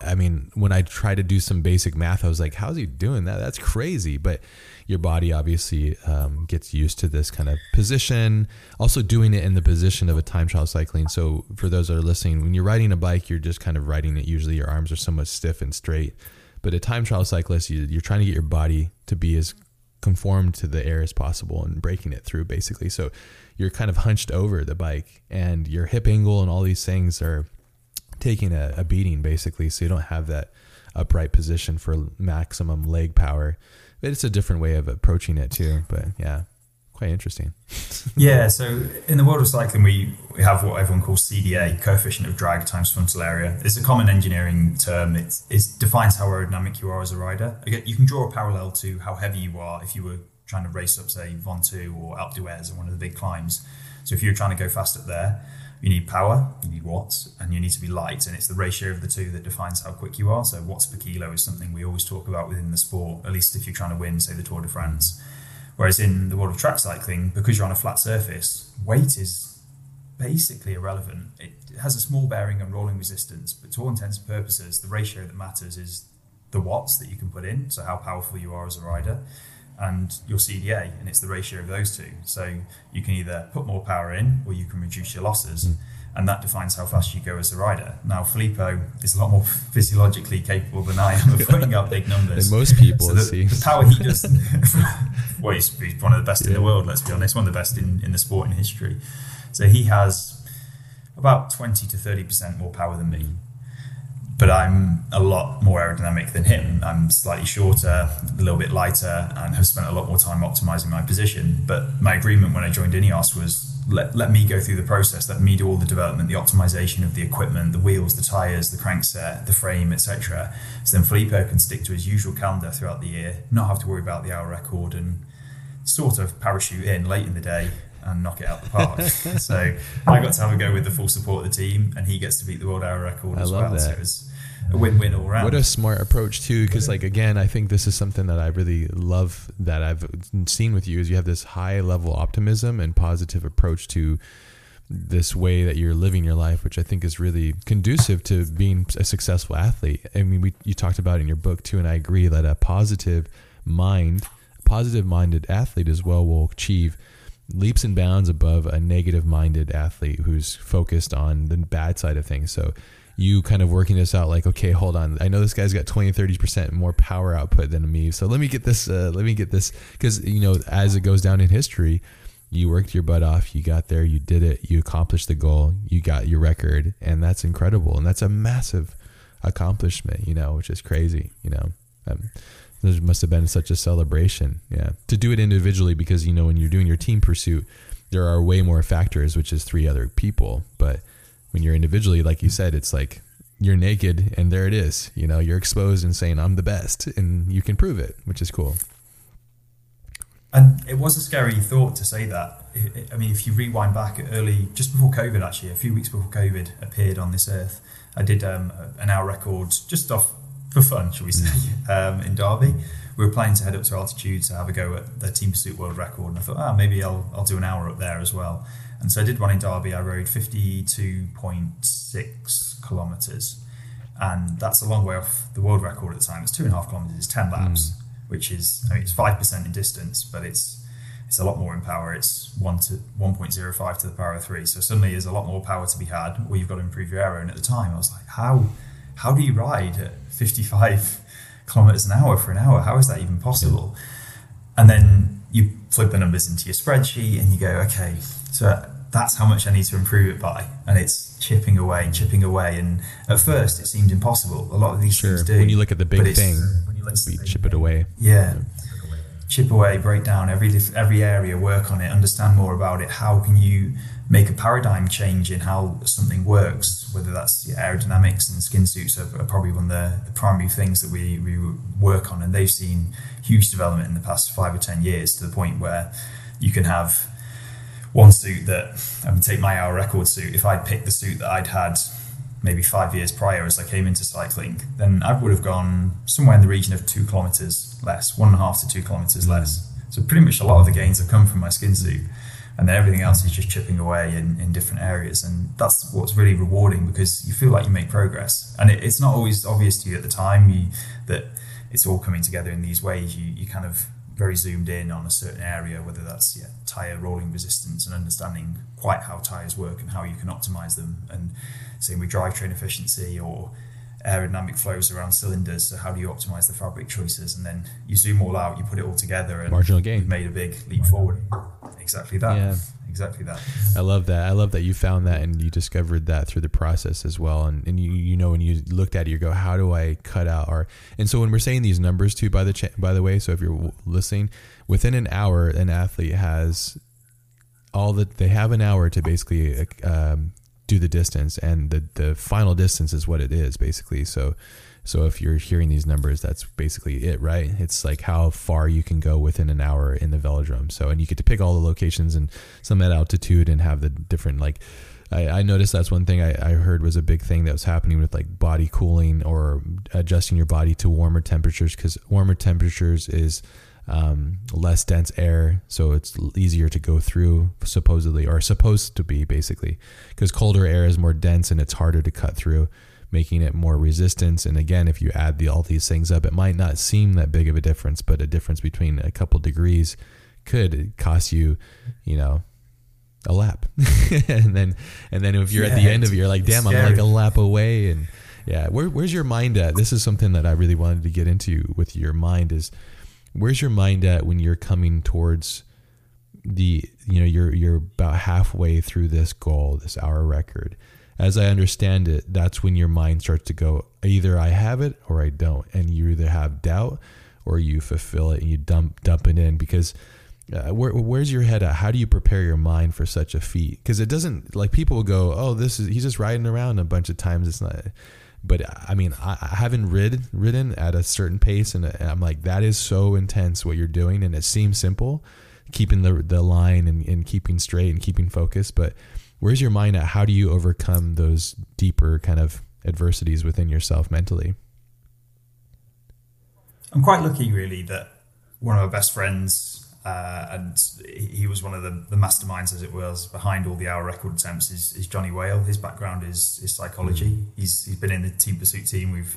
I mean, when I tried to do some basic math, I was like, "How's he doing that? That's crazy!" But your body obviously um, gets used to this kind of position. Also, doing it in the position of a time trial cycling. So, for those that are listening, when you're riding a bike, you're just kind of riding it. Usually, your arms are somewhat stiff and straight. But a time trial cyclist, you, you're trying to get your body to be as conformed to the air as possible and breaking it through, basically. So, you're kind of hunched over the bike, and your hip angle and all these things are taking a, a beating basically so you don't have that upright position for maximum leg power but it's a different way of approaching it too but yeah quite interesting <laughs> Yeah, so in the world of cycling, we, we have what everyone calls CDA, coefficient of drag times frontal area. It's a common engineering term. It defines how aerodynamic you are as a rider. Again, you can draw a parallel to how heavy you are if you were trying to race up, say, Ventoux or Alpe d'Huez or one of the big climbs. So if you're trying to go fast up there, you need power, you need watts, and you need to be light. And it's the ratio of the two that defines how quick you are. So watts per kilo is something we always talk about within the sport, at least if you're trying to win, say, the Tour de France. Whereas in the world of track cycling, because you're on a flat surface, weight is basically irrelevant. It has a small bearing on rolling resistance, but to all intents and purposes, the ratio that matters is the watts that you can put in, so how powerful you are as a rider, and your CDA, and it's the ratio of those two. So you can either put more power in or you can reduce your losses. Mm. And that defines how fast you go as a rider. Now, Filippo is a lot more <laughs> physiologically capable than I am of <laughs> putting up big numbers. Than most people, so the, the, power he does, <laughs> well, he's, one of the best yeah. in the world, let's be honest, one of the best in, in the sport in history. So he has about 20 to 30% more power than me but I'm a lot more aerodynamic than him. I'm slightly shorter, a little bit lighter, and have spent a lot more time optimizing my position. But my agreement when I joined Ineos was let, let me go through the process, let me do all the development, the optimization of the equipment, the wheels, the tires, the crankset, the frame, etc. So then Filippo can stick to his usual calendar throughout the year, not have to worry about the hour record, and sort of parachute in late in the day and knock it out the park. <laughs> so I got to have a go with the full support of the team, and he gets to beat the world hour record I as well. That. So a win-win all around. What a smart approach too, because like again, I think this is something that I really love that I've seen with you is you have this high level optimism and positive approach to this way that you're living your life, which I think is really conducive to being a successful athlete. I mean, we you talked about in your book too, and I agree that a positive mind, positive minded athlete as well will achieve leaps and bounds above a negative minded athlete who's focused on the bad side of things. So you kind of working this out like, okay, hold on. I know this guy's got 20, 30% more power output than me. So let me get this, uh, let me get this. Cause you know, as it goes down in history, you worked your butt off. You got there, you did it, you accomplished the goal, you got your record and that's incredible. And that's a massive accomplishment, you know, which is crazy, you know, um, there must have been such a celebration. Yeah. To do it individually, because, you know, when you're doing your team pursuit, there are way more factors, which is three other people. But when you're individually, like you said, it's like you're naked and there it is. You know, you're exposed and saying, I'm the best, and you can prove it, which is cool. And it was a scary thought to say that. I mean, if you rewind back early, just before COVID, actually, a few weeks before COVID appeared on this earth, I did um, an hour record just off for fun, shall we say, mm. <laughs> um, in Derby. We were planning to head up to altitude to have a go at the Team Pursuit World Record, and I thought, ah, maybe I'll, I'll do an hour up there as well. And so I did one in Derby. I rode 52.6 kilometres, and that's a long way off the world record at the time. It's two and a half kilometres, it's 10 laps, mm. which is, I mean, it's 5% in distance, but it's it's a lot more in power. It's one to 1.05 to the power of three. So suddenly there's a lot more power to be had, or you've got to improve your aero. And at the time, I was like, how how do you ride at 55 <laughs> kilometers an hour for an hour? How is that even possible? And then you plug the numbers into your spreadsheet and you go, okay, so uh, that's how much I need to improve it by. And it's chipping away and chipping away. And at first, it seemed impossible. A lot of these sure. things do. When you look at the big thing, when you, chip it away. Yeah. yeah. Chip away, break down every every area, work on it, understand more about it. How can you make a paradigm change in how something works, whether that's aerodynamics and skin suits are, are probably one of the, the, primary things that we, we work on. And they've seen huge development in the past five or 10 years to the point where you can have one suit that, I would take my hour record suit, if I'd picked the suit that I'd had maybe five years prior as I came into cycling, then I would have gone somewhere in the region of two kilometers less, one and a half to two kilometers mm. less. So pretty much a lot of the gains have come from my skin suit and then everything else is just chipping away in, in different areas and that's what's really rewarding because you feel like you make progress. And it, it's not always obvious to you at the time you, that it's all coming together in these ways. You, you kind of very zoomed in on a certain area whether that's yeah, tire rolling resistance and understanding quite how tires work and how you can optimize them and same with drivetrain efficiency or aerodynamic flows around cylinders. So how do you optimize the fabric choices? And then you zoom all out, you put it all together, and marginal gain. Made a big leap forward. Exactly that. Yeah. Exactly that. I love that. I love that you found that and you discovered that through the process as well. And, and you you know when you looked at it, you go, how do I cut out our? And so when we're saying these numbers too, by the cha- by the way, so if you're listening, within an hour, an athlete has all that they have an hour to basically um, do the distance and the the final distance is what it is basically so so if you're hearing these numbers that's basically it right? It's like how far you can go within an hour in the velodrome. So and you get to pick all the locations and some at altitude and have the different like I, I noticed that's one thing I, I heard was a big thing that was happening with like body cooling or adjusting your body to warmer temperatures because warmer temperatures is um, less dense air, so it's easier to go through, supposedly, or supposed to be, basically, because colder air is more dense and it's harder to cut through, making it more resistance. And again, if you add the, all these things up, it might not seem that big of a difference, but a difference between a couple degrees could cost you, you know, a lap. <laughs> and then, and then if you're yeah, at the end of it, you're like, damn, I'm like a lap away. And yeah, where, where's your mind at? This is something that I really wanted to get into with your mind is where's your mind at when you're coming towards the you know you're you're about halfway through this goal this hour record as i understand it that's when your mind starts to go either i have it or i don't. And you either have doubt or you fulfill it and you dump dump it in because uh, where, where's your head at? How do you prepare your mind for such a feat? Because it doesn't like people will go oh this is he's just riding around a bunch of times. It's not but I mean, I, I haven't rid, ridden at a certain pace, and I'm like, that is so intense what you're doing, and it seems simple, keeping the the line and, and keeping straight and keeping focus. But where's your mind at? How do you overcome those deeper kind of adversities within yourself mentally? I'm quite lucky, really, that one of my best friends uh, and he was one of the, the, masterminds, as it was, behind all the hour record attempts. Is, is Johnny Wale? His background is is psychology. Mm. He's he's been in the Team Pursuit team. We've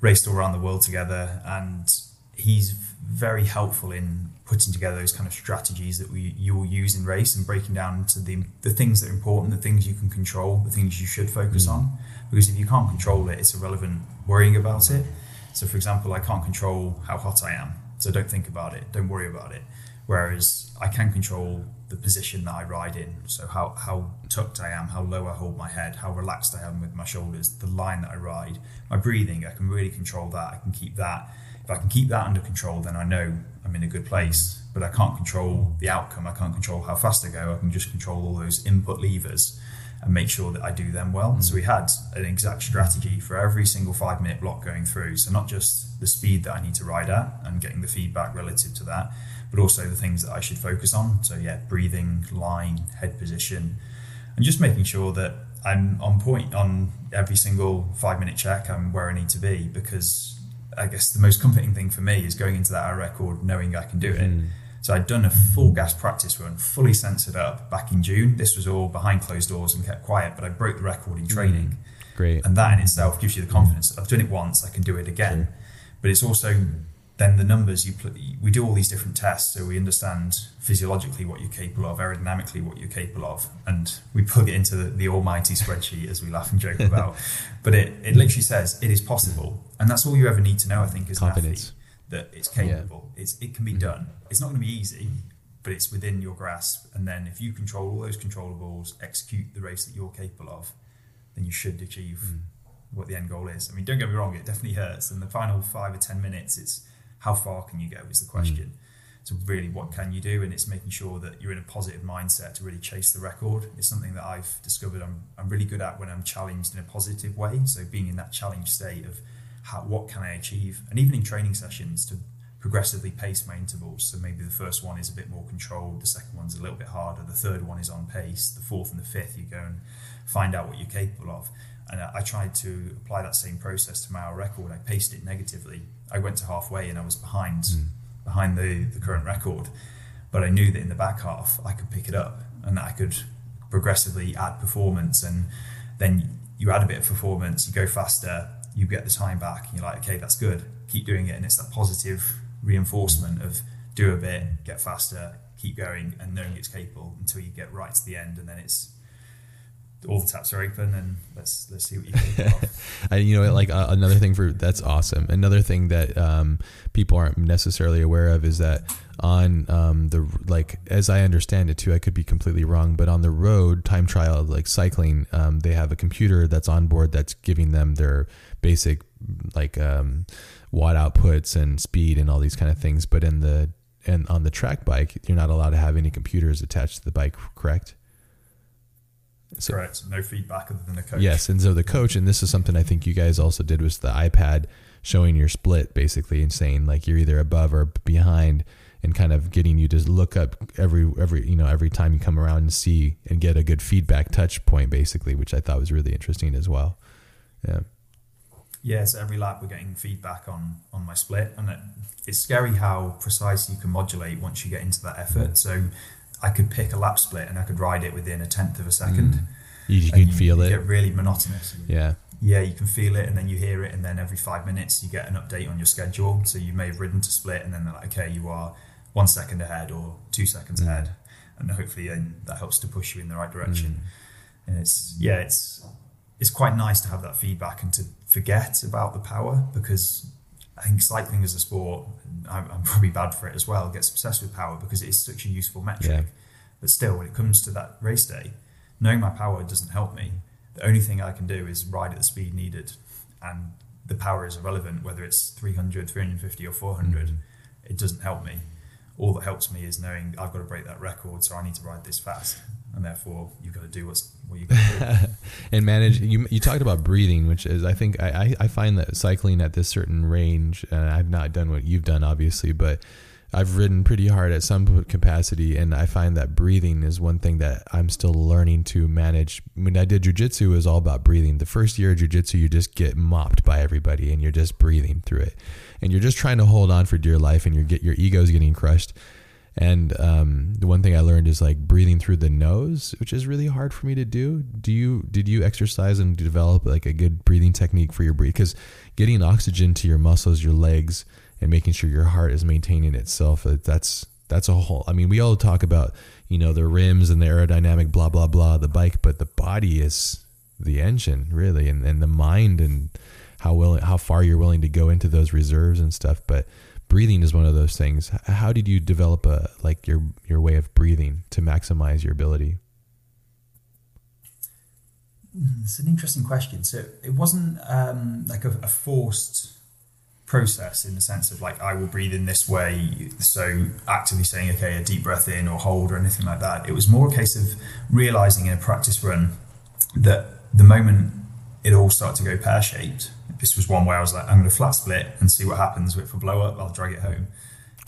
raced all around the world together, and he's very helpful in putting together those kind of strategies that we you will use in race and breaking down into the the things that are important, the things you can control, the things you should focus mm. on. Because if you can't control it, it's irrelevant worrying about it. So, for example, I can't control how hot I am, so don't think about it. Don't worry about it. Whereas I can control the position that I ride in. So how, how tucked I am, how low I hold my head, how relaxed I am with my shoulders, the line that I ride, my breathing, I can really control that. I can keep that. If I can keep that under control, then I know I'm in a good place. But I can't control the outcome. I can't control how fast I go. I can just control all those input levers and make sure that I do them well. Mm. So we had an exact strategy for every single five minute block going through. So not just the speed that I need to ride at and getting the feedback relative to that, but also the things that I should focus on. So, yeah, breathing, line, head position, and just making sure that I'm on point on every single five minute check. I'm where I need to be because I guess the most comforting thing for me is going into that record knowing I can do it. Mm. So I'd done a full gas practice run, fully sensored up back in June. This was all behind closed doors and kept quiet, but I broke the record in training. Mm. Great. And that in itself gives you the confidence. I've done it once, I can do it again. Sure. But it's also then the numbers you put, we do all these different tests so we understand physiologically what you're capable of aerodynamically what you're capable of and we plug it into the, the almighty spreadsheet as we laugh and joke about <laughs> but it, it literally says it is possible and that's all you ever need to know i think is Confidence. that it's capable yeah. it's, it can be mm-hmm. done it's not going to be easy but it's within your grasp and then if you control all those controllables execute the race that you're capable of then you should achieve mm. what the end goal is i mean don't get me wrong it definitely hurts and the final five or ten minutes it's how far can you go is the question. Mm. So really, what can you do? And it's making sure that you're in a positive mindset to really chase the record. It's something that I've discovered I'm, I'm really good at when I'm challenged in a positive way. So being in that challenge state of how, what can I achieve? And even in training sessions to progressively pace my intervals. So maybe the first one is a bit more controlled, the second one's a little bit harder, the third one is on pace, the fourth and the fifth, you go and find out what you're capable of. And I tried to apply that same process to my hour record. I paced it negatively I went to halfway and I was behind mm. behind the, the current record. But I knew that in the back half I could pick it up and that I could progressively add performance and then you add a bit of performance, you go faster, you get the time back, and you're like, okay, that's good, keep doing it. And it's that positive reinforcement of do a bit, get faster, keep going, and knowing it's capable until you get right to the end, and then it's all the taps are open and let's let's see what you think. <laughs> and you know, like uh, another thing for that's awesome. Another thing that um, people aren't necessarily aware of is that on um, the like as I understand it too, I could be completely wrong, but on the road time trial like cycling, um, they have a computer that's on board that's giving them their basic like um, watt outputs and speed and all these kind of things. But in the and on the track bike, you're not allowed to have any computers attached to the bike, correct? So, Correct. No feedback other than the coach. Yes, and so the coach, and this is something I think you guys also did was the iPad showing your split basically and saying like you're either above or behind and kind of getting you to look up every every you know every time you come around and see and get a good feedback touch point basically which i thought was really interesting as well yeah Yeah, so every lap we're getting feedback on on my split, and it, it's scary how precise you can modulate once you get into that effort. So I could pick a lap split and I could ride it within a tenth of a second. Mm. You, you can feel you it. Get really monotonous. Yeah. Yeah, you can feel it, and then you hear it, and then every five minutes you get an update on your schedule. So you may have ridden to split, and then they're like, okay, you are one second ahead or two seconds Mm. ahead, and hopefully then that helps to push you in the right direction. Mm. And it's yeah, it's it's quite nice to have that feedback and to forget about the power because I think cycling as a sport, I'm, I'm probably bad for it as well, gets obsessed with power because it is such a useful metric. Yeah. But still, when it comes to that race day, knowing my power doesn't help me. The only thing I can do is ride at the speed needed, and the power is irrelevant whether it's 300, 350, or 400. Mhm. It doesn't help me. All that helps me is knowing I've got to break that record, so I need to ride this fast, and therefore you've got to do what's what you've got to do. <laughs> and manage you you talked about breathing which is i think I, I find that cycling at this certain range and i've not done what you've done obviously but i've ridden pretty hard at some capacity and i find that breathing is one thing that i'm still learning to manage. When i did jiu-jitsu it was all about breathing. The first year of jiu-jitsu you just get mopped by everybody and you're just breathing through it. And you're just trying to hold on for dear life and your get your ego's getting crushed and um, the one thing I learned is like breathing through the nose, which is really hard for me to do. Do you did you exercise and develop like a good breathing technique for your breathe? Because getting oxygen to your muscles, your legs, and making sure your heart is maintaining itself uh, that's that's a whole. I mean, we all talk about you know the rims and the aerodynamic, blah blah blah, the bike, but the body is the engine really, and, and the mind and how willing, how far you're willing to go into those reserves and stuff. But breathing is one of those things. How did you develop a like your your way of breathing to maximize your ability? It's an interesting question. So it wasn't um, like a, a forced process in the sense of like I will breathe in this way. So actively saying okay, a deep breath in or hold or anything like that. It was more a case of realizing in a practice run that the moment it all started to go pear shaped. This was one where I was like, I'm going to flat split and see what happens. If I blow up, I'll drag it home.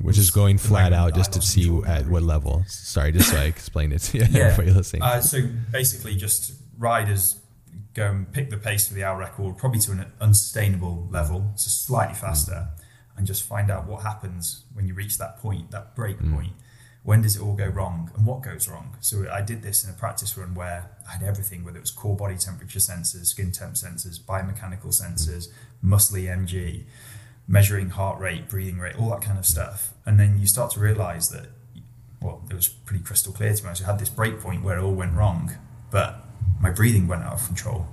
Which is going flat out just to see at what level. Sorry, just so I <laughs> explain it. Yeah, <laughs> Yeah. everybody listening. Uh, so basically, just riders go and pick the pace for the hour record, probably to an unsustainable level, so slightly faster, and just find out what happens when you reach that point, that break Mm. point. When does it all go wrong, and what goes wrong? So I did this in a practice run where I had everything, whether it was core body temperature sensors, skin temp sensors, biomechanical sensors, muscle EMG, measuring heart rate, breathing rate, all that kind of stuff. And then you start to realize that well, it was pretty crystal clear to me. I had this break point where it all went wrong, but my breathing went out of control.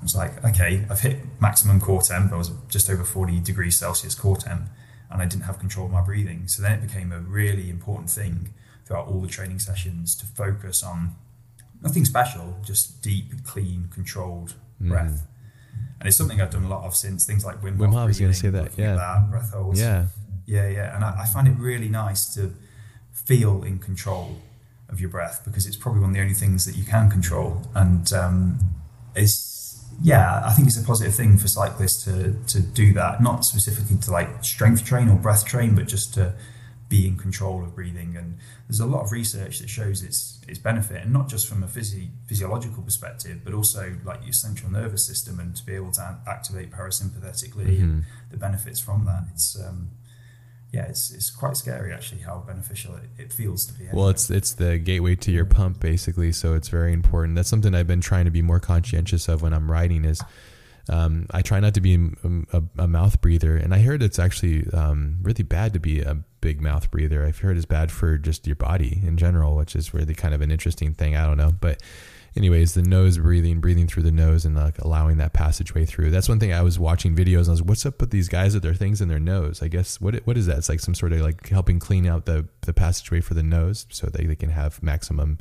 I was like, okay, I've hit maximum core temp. I was just over 40 degrees Celsius core temp, and I didn't have control of my breathing. So then it became a really important thing throughout all the training sessions to focus on nothing special, just deep, clean, controlled Mhm. breath. And it's something I've done a lot of since things like Wim, Wim Hof Hof, was gonna breathing, say that, yeah. that, breath holds. yeah, Yeah, yeah, and I, I find it really nice to feel in control of your breath because it's probably one of the only things that you can control, and um, it's yeah, I think it's a positive thing for cyclists to to do that, not specifically to like strength train or breath train, but just to be in control of breathing. And there's a lot of research that shows its its benefit, and not just from a physi- physiological perspective, but also like your central nervous system and to be able to activate parasympathetically and Mhm. the benefits from that. It's um, yeah, it's it's quite scary actually how beneficial it, it feels to be. Well, it's it's the gateway to your pump basically, so it's very important. That's something I've been trying to be more conscientious of when I'm riding. Is um, I try not to be a, a, a mouth breather, and I heard it's actually um, really bad to be a big mouth breather. I've heard it's bad for just your body in general, which is really kind of an interesting thing. I don't know, but anyways, the nose breathing, breathing through the nose, and like allowing that passageway through. That's one thing I was watching videos. and I was, what's up with these guys with their things in their nose? I guess what what is that? It's like some sort of like helping clean out the the passageway for the nose, so they, they can have maximum.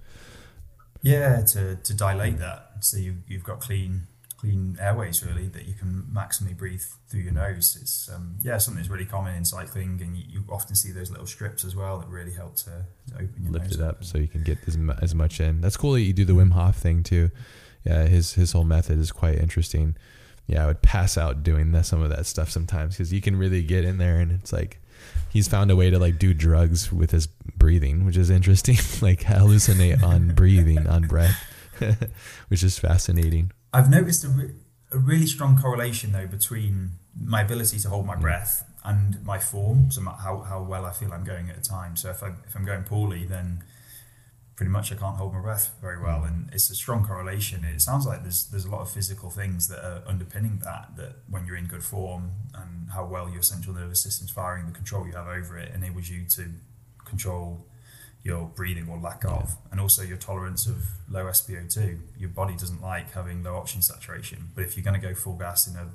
yeah to, to dilate that so you you've got clean clean airways really that you can maximally breathe through your nose. It's um, yeah something that's really common in cycling, and you, you often see those little strips as well that really help to, to open your lift nose it up so you can get as, as much in. That's cool that you do the Wim Hof thing too. Yeah, his his whole method is quite interesting. Yeah, I would pass out doing that, some of that stuff sometimes because you can really get in there and it's like he's found a way to like do drugs with his breathing, which is interesting. <laughs> like hallucinate on breathing, on breath, <laughs> which is fascinating. I've noticed a re- a really strong correlation though between my ability to hold my mm. breath and my form, so how, how well I feel I'm going at a time. So if I if I'm going poorly, then pretty much I can't hold my breath very well, mm. and it's a strong correlation. It sounds like there's there's a lot of physical things that are underpinning that. That when you're in good form and how well your central nervous system's firing, the control you have over it enables you to control your breathing or lack of, and also your tolerance of low SpO2. Your body doesn't like having low oxygen saturation, but if you're going to go full gas in a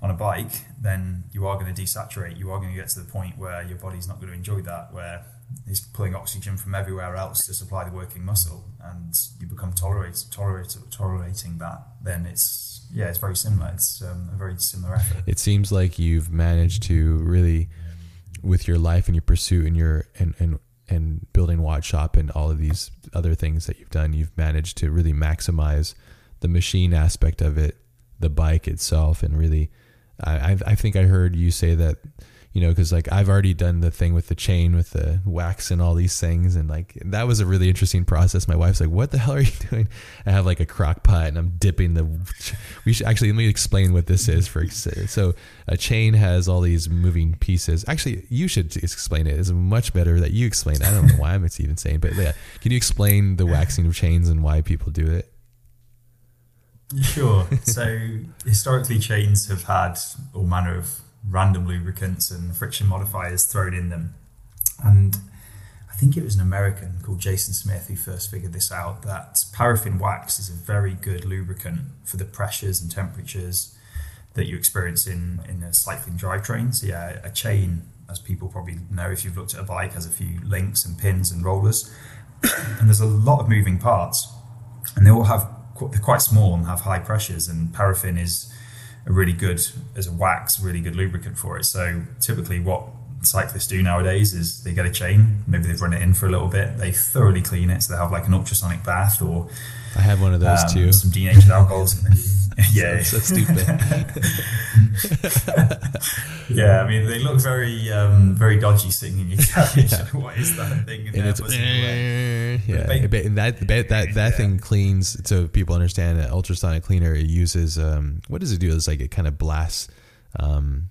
on a bike, then you are going to desaturate. You are going to get to the point where your body's not going to enjoy that, where it's pulling oxygen from everywhere else to supply the working muscle, and you become tolerate, tolerate, tolerating that. Then it's yeah, it's very similar. It's um, a very similar effort. It seems like you've managed to really, with your life and your pursuit and your and and and building Wattshop and all of these other things that you've done, you've managed to really maximize the machine aspect of it, the bike itself, and really I, I think I heard you say that, you know, because like I've already done the thing with the chain with the wax and all these things, and like that was a really interesting process. My wife's like, "What the hell are you <laughs> doing?" I have like a crock pot and I'm dipping the. We should actually let me explain what this is for. So a chain has all these moving pieces. Actually, you should explain it. It's much better that you explain. It. I don't know why I'm <laughs> even saying, but yeah, can you explain the waxing of chains and why people do it? Sure. so historically, chains have had all manner of random lubricants and friction modifiers thrown in them. And I think it was an American called Jason Smith who first figured this out that paraffin wax is a very good lubricant for the pressures and temperatures that you experience in, in a cycling drivetrain. So, yeah, a chain, as people probably know if you've looked at a bike, has a few links and pins and rollers. and there's a lot of moving parts, and they all have they're quite small and have high pressures, and paraffin is a really good as a wax, really good lubricant for it. So typically, what cyclists do nowadays is they get a chain, maybe they've run it in for a little bit, they thoroughly clean it, so they have like an ultrasonic bath or I have one of those um, too. Some denatured alcohols. yeah, so, so stupid. <laughs> yeah, I mean they look very, um, very dodgy sitting in your carriage. Yeah. what is that thing? In and it's, uh, <laughs> yeah, that that that, that yeah. thing cleans. So people understand that ultrasonic cleaner it uses. Um, what does it do? It's like it kind of blasts. Um,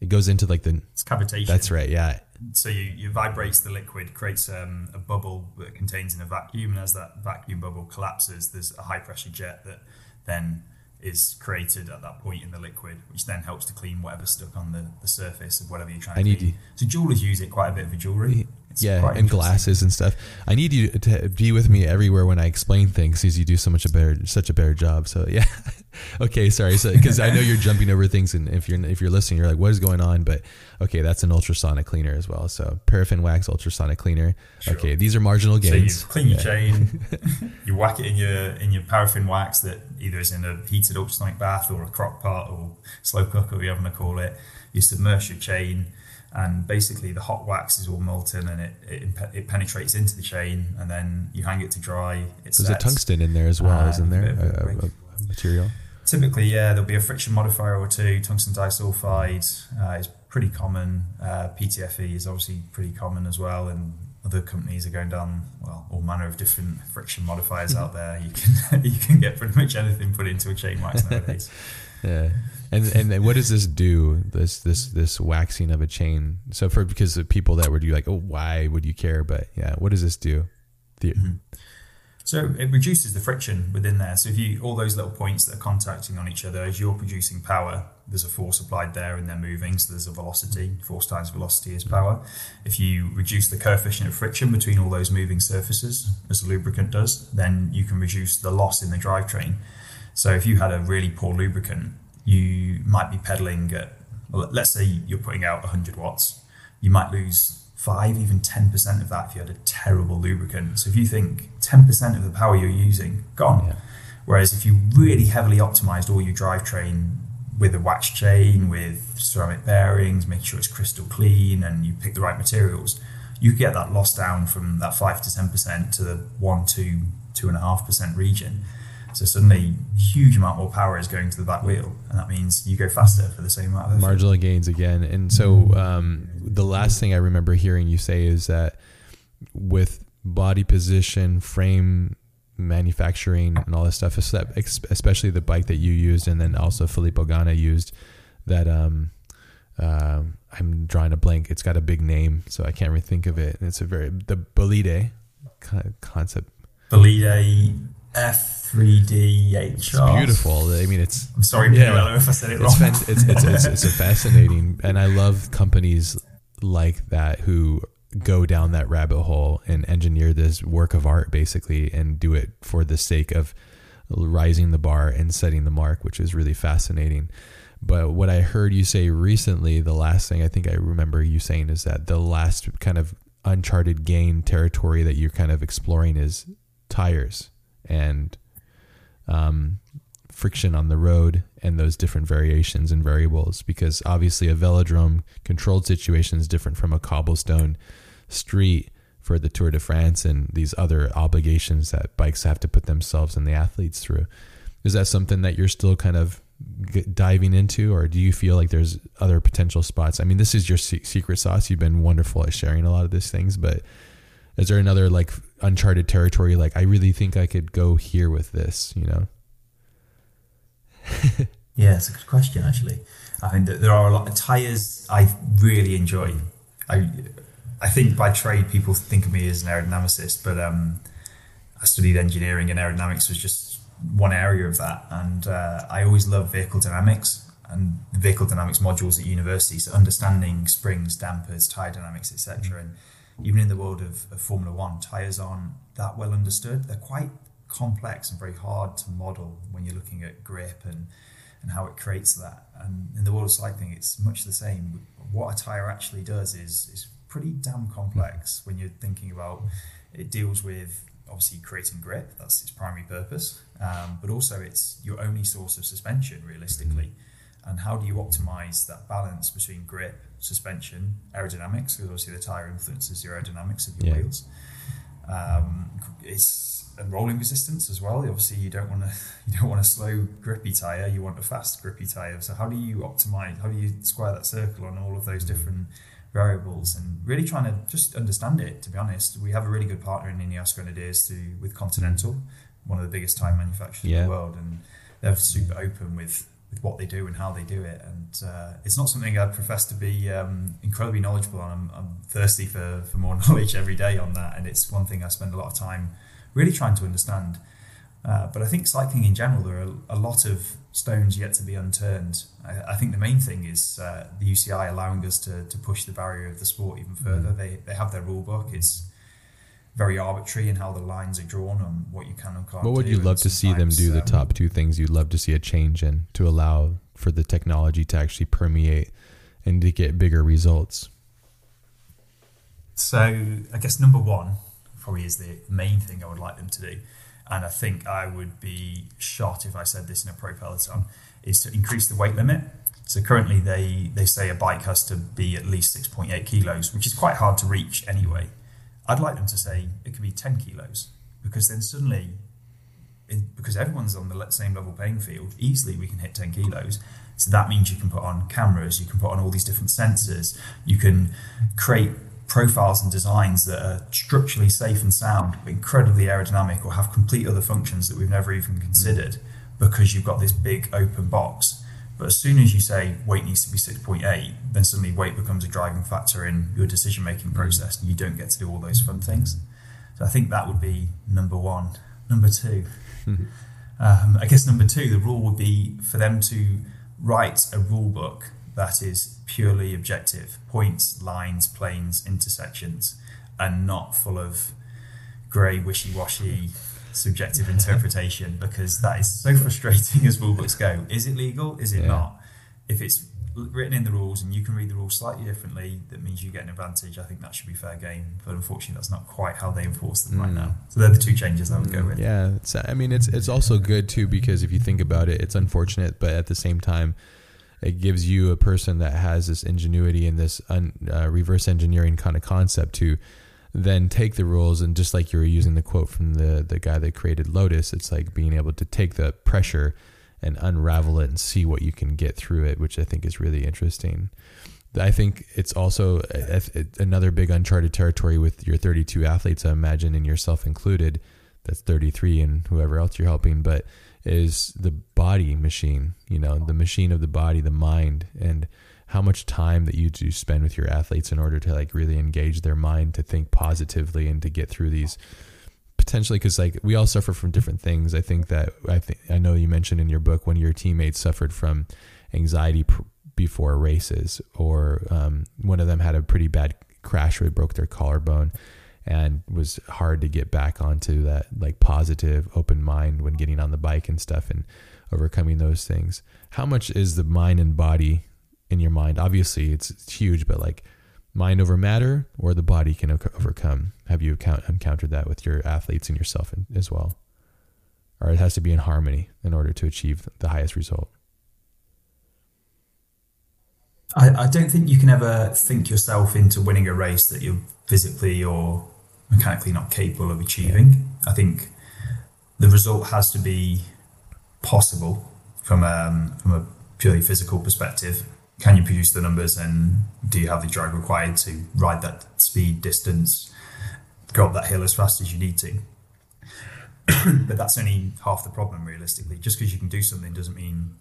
it goes into like the it's cavitation. That's right. Yeah, so you, you vibrates the liquid, creates um, a bubble that contains in a vacuum, and as that vacuum bubble collapses, there's a high pressure jet that then is created at that point in the liquid, which then helps to clean whatever's stuck on the, the surface of whatever you're trying I to clean. So jewelers use it quite a bit for jewelry. It's yeah, and glasses and stuff. I need you to be with me everywhere when I explain things because you do so much a better, such a better job. So yeah, <laughs> okay, sorry. So because I know you're jumping over things, and if you're if you're listening, you're like, what is going on? But okay, that's an ultrasonic cleaner as well. So paraffin wax ultrasonic cleaner. Sure. Okay, these are marginal gains. So you clean your yeah. chain, <laughs> you whack it in your in your paraffin wax that either is in a heated ultrasonic bath or a crock pot or slow cooker, whatever you want to call it. You submerge your chain and basically the hot wax is all molten and it, it, it penetrates into the chain and then you hang it to dry. It There's a tungsten in there as well, uh, isn't there? A, a, a, material. Typically, yeah, there'll be a friction modifier or two. Tungsten disulfide uh, is pretty common. Uh, PTFE is obviously pretty common as well, and other companies are going down well all manner of different friction modifiers out there. You can <laughs> you can get pretty much anything put into a chain wax nowadays. <laughs> yeah. And and what does this do? This this this waxing of a chain. So for because of people that would be like, oh, why would you care? But yeah, what does this do? The, mm-hmm. So it reduces the friction within there. So if you all those little points that are contacting on each other as you're producing power, there's a force applied there and they're moving. So there's a velocity. Force times velocity is power. If you reduce the coefficient of friction between all those moving surfaces, as a lubricant does, then you can reduce the loss in the drivetrain. So if you had a really poor lubricant, you might be pedaling at, well, let's say you're putting out 100 watts, you might lose five, even 10% of that if you had a terrible lubricant. So if you think 10% of the power you're using, gone. Yeah. Whereas if you really heavily optimized all your drivetrain with a wax chain, with ceramic bearings, make sure it's crystal clean, and you pick the right materials, you get that loss down from that five to 10% to the one, two, two and a half percent region. So suddenly, huge amount more power is going to the back wheel, and that means you go faster for the same amount of marginal gains again. And so, um, the last thing I remember hearing you say is that with body position, frame manufacturing and all this stuff, especially the bike that you used and then also Filippo Ganna used that um, uh, I'm drawing a blank. It's got a big name, so I can't really think of it. It's a very the Bolide concept. Bolide F3D HR. It's beautiful. I mean, it's. I'm sorry, yeah, if I said it wrong. It's, it's, it's, it's, it's a <laughs> fascinating, and I love companies like that who go down that rabbit hole and engineer this work of art basically and do it for the sake of rising the bar and setting the mark, which is really fascinating. But what I heard you say recently, the last thing I think I remember you saying is that the last kind of uncharted gain territory that you're kind of exploring is tires and um, friction on the road and those different variations and variables. Because obviously, a velodrome controlled situation is different from a cobblestone street for the Tour de France and these other obligations that bikes have to put themselves and the athletes through. Is that something that you're still kind of diving into, or do you feel like there's other potential spots? I mean, this is your secret sauce. You've been wonderful at sharing a lot of these things, but is there another like uncharted territory? Like, I really think I could go here with this, you know? <laughs> yeah, it's a good question, actually. I mean, there are a lot of tires I really enjoy. I, I think by trade, people think of me as an aerodynamicist, but um, I studied engineering and aerodynamics was just one area of that. And uh, I always love vehicle dynamics and vehicle dynamics modules at university. So understanding springs, dampers, tire dynamics, etc. And even in the world of, of, Formula One, tires aren't that well understood. They're quite complex and very hard to model when you're looking at grip and and how it creates that. And in the world of cycling, it's much the same. What a tire actually does is is pretty damn complex when you're thinking about it deals with obviously creating grip, that's its primary purpose, um, but also it's your only source of suspension realistically. And how do you optimize that balance between grip, suspension, aerodynamics? Because obviously the tire influences your aerodynamics of your yeah. wheels. Um, it's and rolling resistance as well. Obviously, you don't want to <laughs> you don't want a slow grippy tire. You want a fast grippy tire. So how do you optimize? How do you square that circle on all of those different variables and really trying to just understand it. To be honest, we have a really good partner in Ineos Grenadiers to with Continental, one of the biggest tire manufacturers yeah. in the world, and they're super open with with what they do and how they do it. And uh, it's not something I profess to be um, incredibly knowledgeable on. I'm, I'm, thirsty for, for more <laughs> knowledge every day on that, and it's one thing I spend a lot of time really trying to understand. Uh, but I think cycling in general, there are a lot of stones yet to be unturned. I, I think the main thing is uh, the UCI allowing us to, to push the barrier of the sport even further. Mm. They, they have their rule book. It's very arbitrary in how the lines are drawn on what you can and can't. What would you love to see them do? Um, the top two things you'd love to see a change in to allow for the technology to actually permeate and to get bigger results. So I guess number one probably is the main thing I would like them to do and I think I would be shot if I said this in a pro peloton, is to increase the weight limit. So currently they, they say a bike has to be at least 6.8 kilos, which is quite hard to reach anyway. I'd like them to say it could be 10 kilos because then suddenly, because everyone's on the same level playing field, easily we can hit 10 kilos. So that means you can put on cameras, you can put on all these different sensors, you can create profiles and designs that are structurally safe and sound, incredibly aerodynamic, or have complete other functions that we've never even considered because you've got this big open box. But as soon as you say weight needs to be 6.8, then suddenly weight becomes a driving factor in your decision making process, and you don't get to do all those fun things. So I think that would be number one. Number 2 <laughs> um, I guess number two, the rule would be for them to write a rule book that is purely objective points, lines, planes, intersections, and not full of grey, wishy washy subjective interpretation because that is so frustrating <laughs> as rule books go. Is it legal? Is it yeah. not? If it's written in the rules and you can read the rules slightly differently, that means you get an advantage. I think that should be fair game. But unfortunately, that's not quite how they enforce them mm. right now. So they're the two changes I would mm, go with. Yeah, I mean, it's it's also good too because if you think about it, it's unfortunate, but at the same time it gives you a person that has this ingenuity and this un, uh, reverse engineering kind of concept to then take the rules and just like you were using the quote from the the guy that created Lotus, it's like being able to take the pressure and unravel it and see what you can get through it, which I think is really interesting. I think it's also a, a, another big uncharted territory with your 32 athletes, I imagine, and yourself included, that's 33 and whoever else you're helping, but is the body machine, you know, the machine of the body, the mind, and how much time that you do spend with your athletes in order to like really engage their mind to think positively and to get through these potentially because like we all suffer from different things. I think that I think I know you mentioned in your book one of your teammates suffered from anxiety pr- before races, or um, one of them had a pretty bad crash where they broke their collarbone and was hard to get back onto that like positive open mind when getting on the bike and stuff and overcoming those things how much is the mind and body in your mind. Obviously it's, it's huge but like mind over matter or the body can overcome. Have you encountered that with your athletes and yourself as well? Or it has to be in harmony in order to achieve the highest result? I, I don't think you can ever think yourself into winning a race that you're physically or mechanically not capable of achieving. I think the result has to be possible from um, from a purely physical perspective. Can you produce the numbers, and do you have the drag required to ride that speed, distance, go up that hill as fast as you need to? <clears throat> but that's only half the problem, realistically. Just because you can do something doesn't mean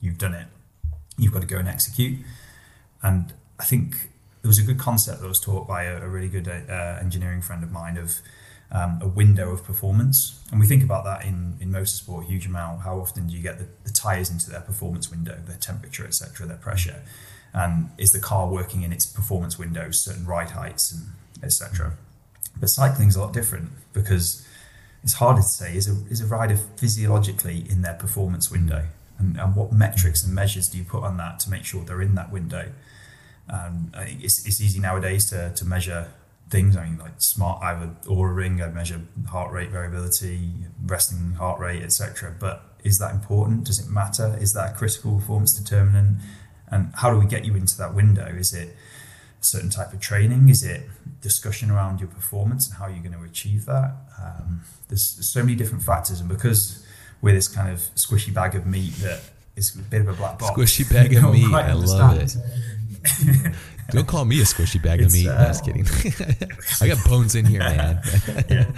you've done it. You've got to go and execute. And I think there was a good concept that was taught by a, a really good uh, engineering friend of mine of um, a window of performance. And we think about that in, in motorsport a huge amount. How often do you get the, tyres into their performance window, their temperature, etc., their pressure? And is the car working in its performance window, certain ride heights, and etc. But cycling's a lot different because it's harder to say is a, is a rider physiologically in their performance window? And, and what metrics and measures do you put on that to make sure they're in that window? Um, it's, it's easy nowadays to, to measure things. I mean, like smart, I have an Oura ring, I measure heart rate variability, resting heart rate, etc. But is that important? Does it matter? Is that a critical performance determinant? And how do we get you into that window? Is it a certain type of training? Is it discussion around your performance and how you're going to achieve that? Um, there's, there's so many different factors, and because we're this kind of squishy bag of meat that is a bit of a black box. Squishy bag of <laughs> meat, I love it. <laughs> <laughs> Don't call me a squishy bag of meat. Uh, no, just kidding. <laughs> I got bones in here, man. <laughs> yeah.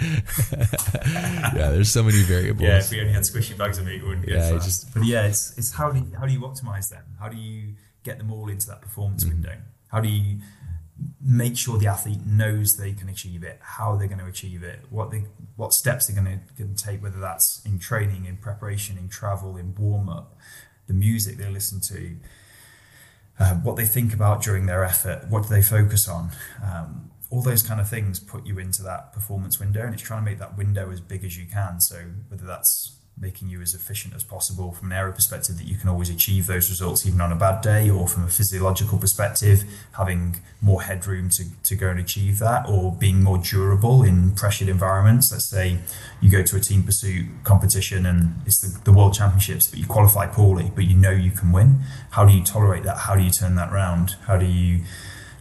yeah, there's so many variables. Yeah, if we only had squishy bags of meat, we wouldn't get yeah, just, But yeah, it's it's how do you, how do you optimize them? How do you get them all into that performance mm. window? How do you make sure the athlete knows they can achieve it, how they're going to achieve it, what they what steps they're going to, going to take, whether that's in training, in preparation, in travel, in warm up, the music they listen to uh, what they think about during their effort, what do they focus on. Um, all those kind of things put you into that performance window, and it's trying to make that window as big as you can. So whether that's making you as efficient as possible from an aero perspective that you can always achieve those results even on a bad day or from a physiological perspective having more headroom to, to go and achieve that or being more durable in pressured environments. Let's say you go to a team pursuit competition and it's the, the world championships but you qualify poorly but you know you can win. How do you tolerate that? How do you turn that around how do you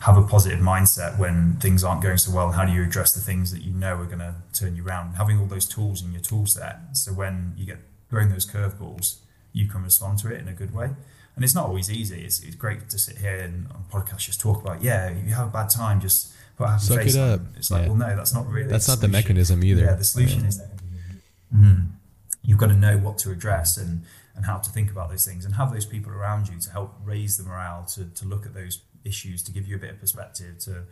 have a positive mindset when things aren't going so well? How do you address the things that you know are going to turn you around? Having all those tools in your tool set, so when you get throwing those curveballs, you can respond to it in a good way. And it's not always easy. It's, it's great to sit here and on podcasts just talk about, yeah, if you have a bad time, just put a happy Suck face it up. On. It's like, yeah. well, no, that's not really. That's not the mechanism either. Yeah, the solution yeah. is mm, you've got to know what to address and and how to think about those things and have those people around you to help raise the morale to, to look at those issues to give you a bit of perspective to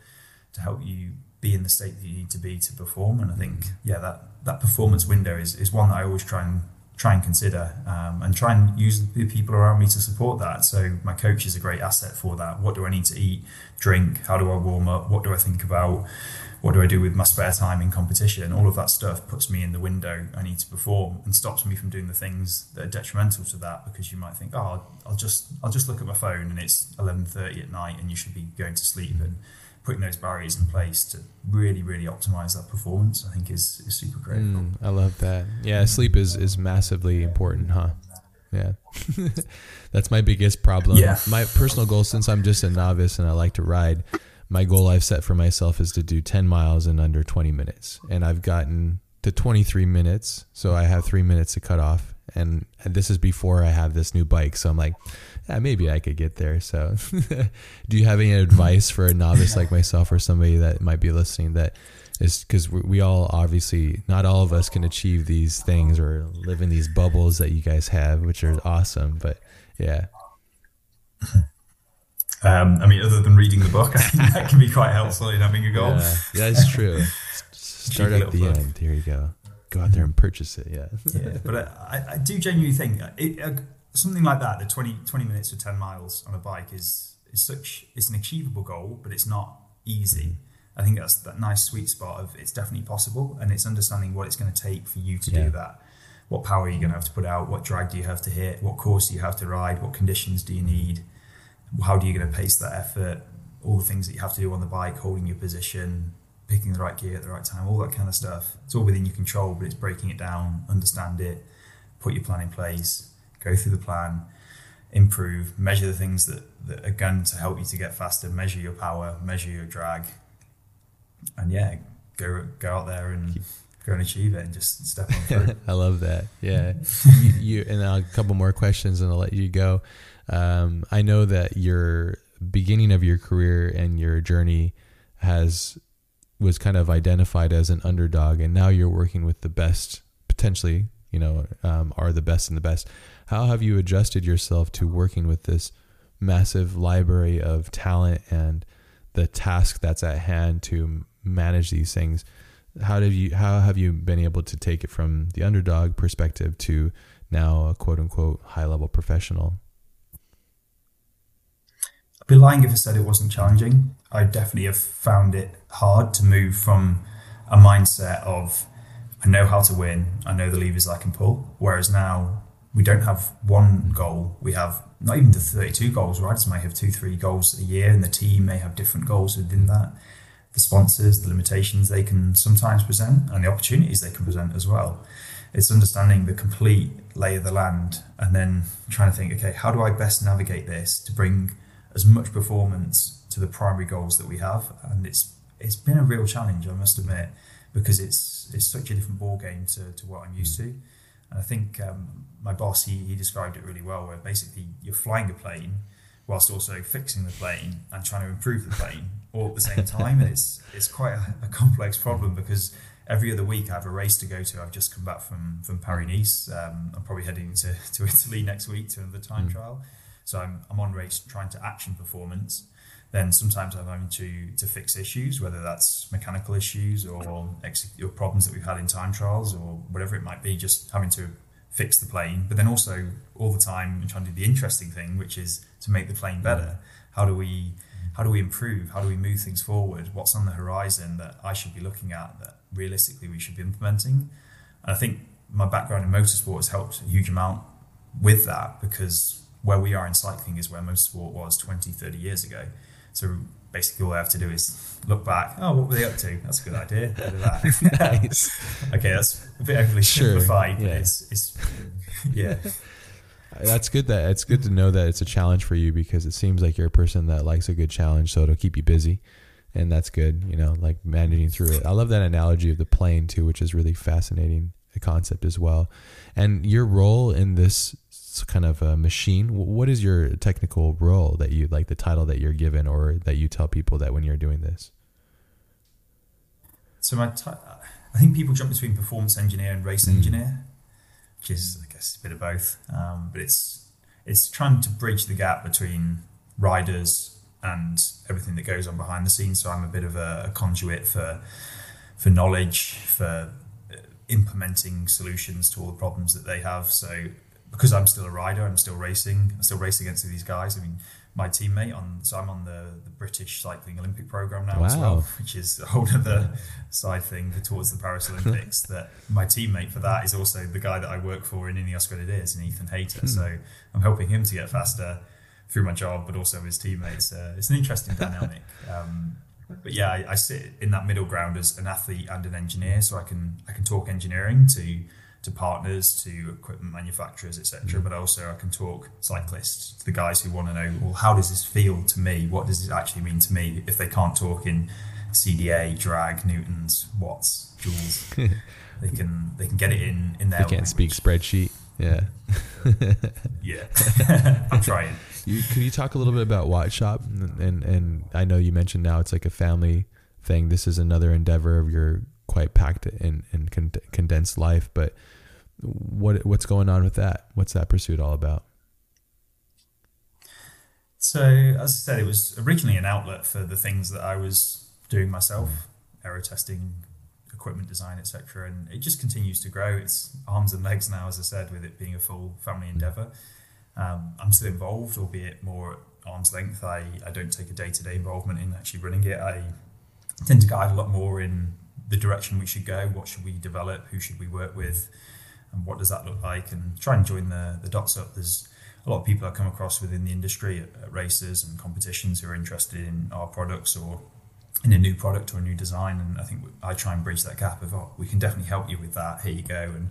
to help you be in the state that you need to be to perform. And I think yeah, that that performance window is is one that I always try and try and consider um, and try and use the people around me to support that. So my coach is a great asset for that. What do I need to eat, drink? How do I warm up? What do I think about? What do I do with my spare time in competition? All of that stuff puts me in the window I need to perform and stops me from doing the things that are detrimental to that because you might think, oh, I'll, just I'll just look at my phone and it's eleven thirty at night and you should be going to sleep and putting those barriers in place to really really optimize that performance I think is, is super critical. Mm, I love that. Yeah, sleep is is massively important, huh? Yeah. <laughs> That's my biggest problem. Yeah. My personal goal since I'm just a novice and I like to ride my goal I've set for myself is to do 10 miles in under 20 minutes. And I've gotten to 23 minutes. So I have three minutes to cut off. And, and this is before I have this new bike. So I'm like, yeah, maybe I could get there. So <laughs> do you have any advice for a novice like myself or somebody that might be listening that is because we, we all obviously not all of us can achieve these things or live in these bubbles that you guys have, which are awesome. But yeah. <laughs> Um, I mean, other than reading the book, I <laughs> think that can be quite helpful in having a goal. Yeah, that's true. <laughs> Start at the book. end. Here you go. Go out there and purchase it. Yeah. yeah, but I, I do genuinely think it, uh, something like that, the 20, 20 minutes or 10 miles on a bike is, is such, it's an achievable goal, but it's not easy. Mm-hmm. I think that's that nice sweet spot of it's definitely possible and it's understanding what it's going to take for you to yeah. do that. What power are you going to have to put out? What drag do you have to hit? What course do you have to ride? What conditions do you need? How do you going to pace that effort? All the things that you have to do on the bike, holding your position, picking the right gear at the right time, all that kind of stuff. It's all within your control, but it's breaking it down, understand it, put your plan in place, go through the plan, improve, measure the things that, that are going to help you to get faster, measure your power, measure your drag, and yeah, go go out there and go and achieve it and just step on through. <laughs> I love that. Yeah, <laughs> you, you, and uh, a couple more questions and I'll let you go. Um, I know that your beginning of your career and your journey has was kind of identified as an underdog, and now you're working with the best, potentially, you know, um, are the best and the best. How have you adjusted yourself to working with this massive library of talent and the task that's at hand to manage these things? How did you how have you been able to take it from the underdog perspective to now a quote unquote high level professional? Be lying if I said it wasn't challenging. I definitely have found it hard to move from a mindset of I know how to win, I know the levers I can pull. Whereas now we don't have one goal. We have not even the 32 goals. Riders may have two, three goals a year, and the team may have different goals within that. The sponsors, the limitations they can sometimes present, and the opportunities they can present as well. It's understanding the complete lay of the land and then trying to think, okay, how do I best navigate this to bring as much performance to the primary goals that we have? And it's it's been a real challenge, I must admit, because it's it's such a different ball game to, to what I'm used to. And I think um, my boss, he, he described it really well, where basically you're flying a plane whilst also fixing the plane and trying to improve the plane all at the same <laughs> time. And it's, it's quite a, a complex problem because every other week I have a race to go to. I've just come back from, from Paris Nice. Um, I'm probably heading to, <laughs> to Italy next week to another time mm. trial. So I'm, I'm on race trying to action performance then sometimes I'm having to to fix issues, whether that's mechanical issues or, ex- or problems that we've had in time trials or whatever it might be, just having to fix the plane. But then also all the time I'm trying to do the interesting thing, which is to make the plane better. How do we how do we improve? How do we move things forward? What's on the horizon that I should be looking at that realistically we should be implementing? And I think my background in motorsport has helped a huge amount with that because where we are in cycling is where most motorsport was 20, 30 years ago. So basically, all I have to do is look back. Oh, what were they up to? That's a good idea. That. <laughs> nice. <laughs> okay, that's a bit overly sure. simplified, yeah. it's, it's <laughs> yeah. Uh, that's good. That it's good to know that it's a challenge for you because it seems like you're a person that likes a good challenge, so it'll keep you busy, and that's good. You know, like managing through it. I love that analogy of the plane too, which is really fascinating. The concept as well, and your role in this kind of a machine. What is your technical role that you like the title that you're given or that you tell people that when you're doing this? So my, t- I think people jump between performance engineer and race mm. engineer, which is I guess a bit of both. Um, but it's it's trying to bridge the gap between riders and everything that goes on behind the scenes. So I'm a bit of a, a conduit for for knowledge for uh, implementing solutions to all the problems that they have. So because I'm still a rider, I'm still racing. I still race against these guys. I mean, my teammate on so I'm on the, the British Cycling Olympic program now wow. as well, which is a whole other side thing towards the Paris Olympics. <laughs> that my teammate for that is also the guy that I work for in Ineos Grenadiers, and Ethan Hayter. Hmm. So I'm helping him to get faster through my job, but also his teammates. Uh, it's an interesting <laughs> dynamic. Um, but yeah, I, I, sit in that middle ground as an athlete and an engineer, so I can I can talk engineering to to partners, to equipment manufacturers, etc. Mm. But also, I can talk cyclists to the guys who want to know, well, how does this feel to me? What does it actually mean to me? If they can't talk in CDA, drag, newtons, watts, joules, <laughs> they can they can get it in in their. They can't language. speak spreadsheet. Yeah. <laughs> yeah, <laughs> I'm trying. You, can you talk a little bit about Wattshop? And, and and I know you mentioned now it's like a family thing. This is another endeavor of your quite packed and, and con- condensed life. But what what's going on with that? What's that pursuit all about? So, as I said, it was originally an outlet for the things that I was doing myself, aero testing, equipment design, etc. And it just continues to grow. It's arms and legs now, as I said, with it being a full family endeavor. Um, I'm still involved, albeit more at arm's length. I, I don't take a day to day involvement in actually running it. I tend to guide a lot more in the direction we should go. What should we develop? Who should we work with? And what does that look like? And try and join the, the dots up. There's a lot of people I come across within the industry at, at races and competitions who are interested in our products or in a new product or a new design. And I think I try and bridge that gap of, oh, we can definitely help you with that. Here you go. And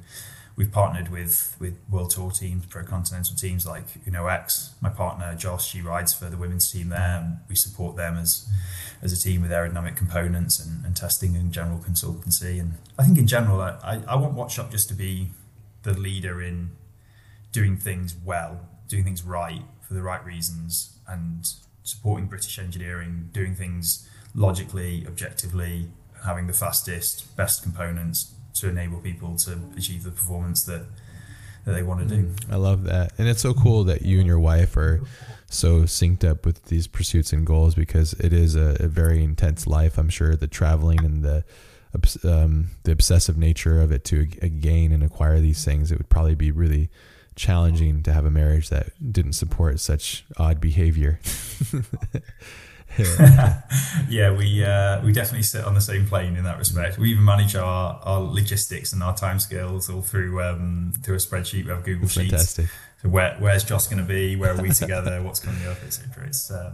we've partnered with with World Tour teams, pro continental teams like Uno X. My partner Joss, she rides for the women's team there, and we support them as as a team with aerodynamic components and, and testing and general consultancy. And I think in general, I, I want Wattshop just to be the leader in doing things well, doing things right for the right reasons, and supporting British engineering, doing things logically, objectively, having the fastest, best components to enable people to achieve the performance that that they want to do. Mm, I love that, and it's so cool that you and your wife are so synced up with these pursuits and goals because it is a, a very intense life. I'm sure the traveling and the um, the obsessive nature of it to gain and acquire these things, it would probably be really challenging to have a marriage that didn't support such odd behavior. <laughs> yeah, we uh, we definitely sit on the same plane in that respect. We even manage our, our logistics and our timescales all through um, through a spreadsheet. We have Google Sheets. Fantastic. So where where's Joss going to be? Where are we together? What's coming up, etc. It's um,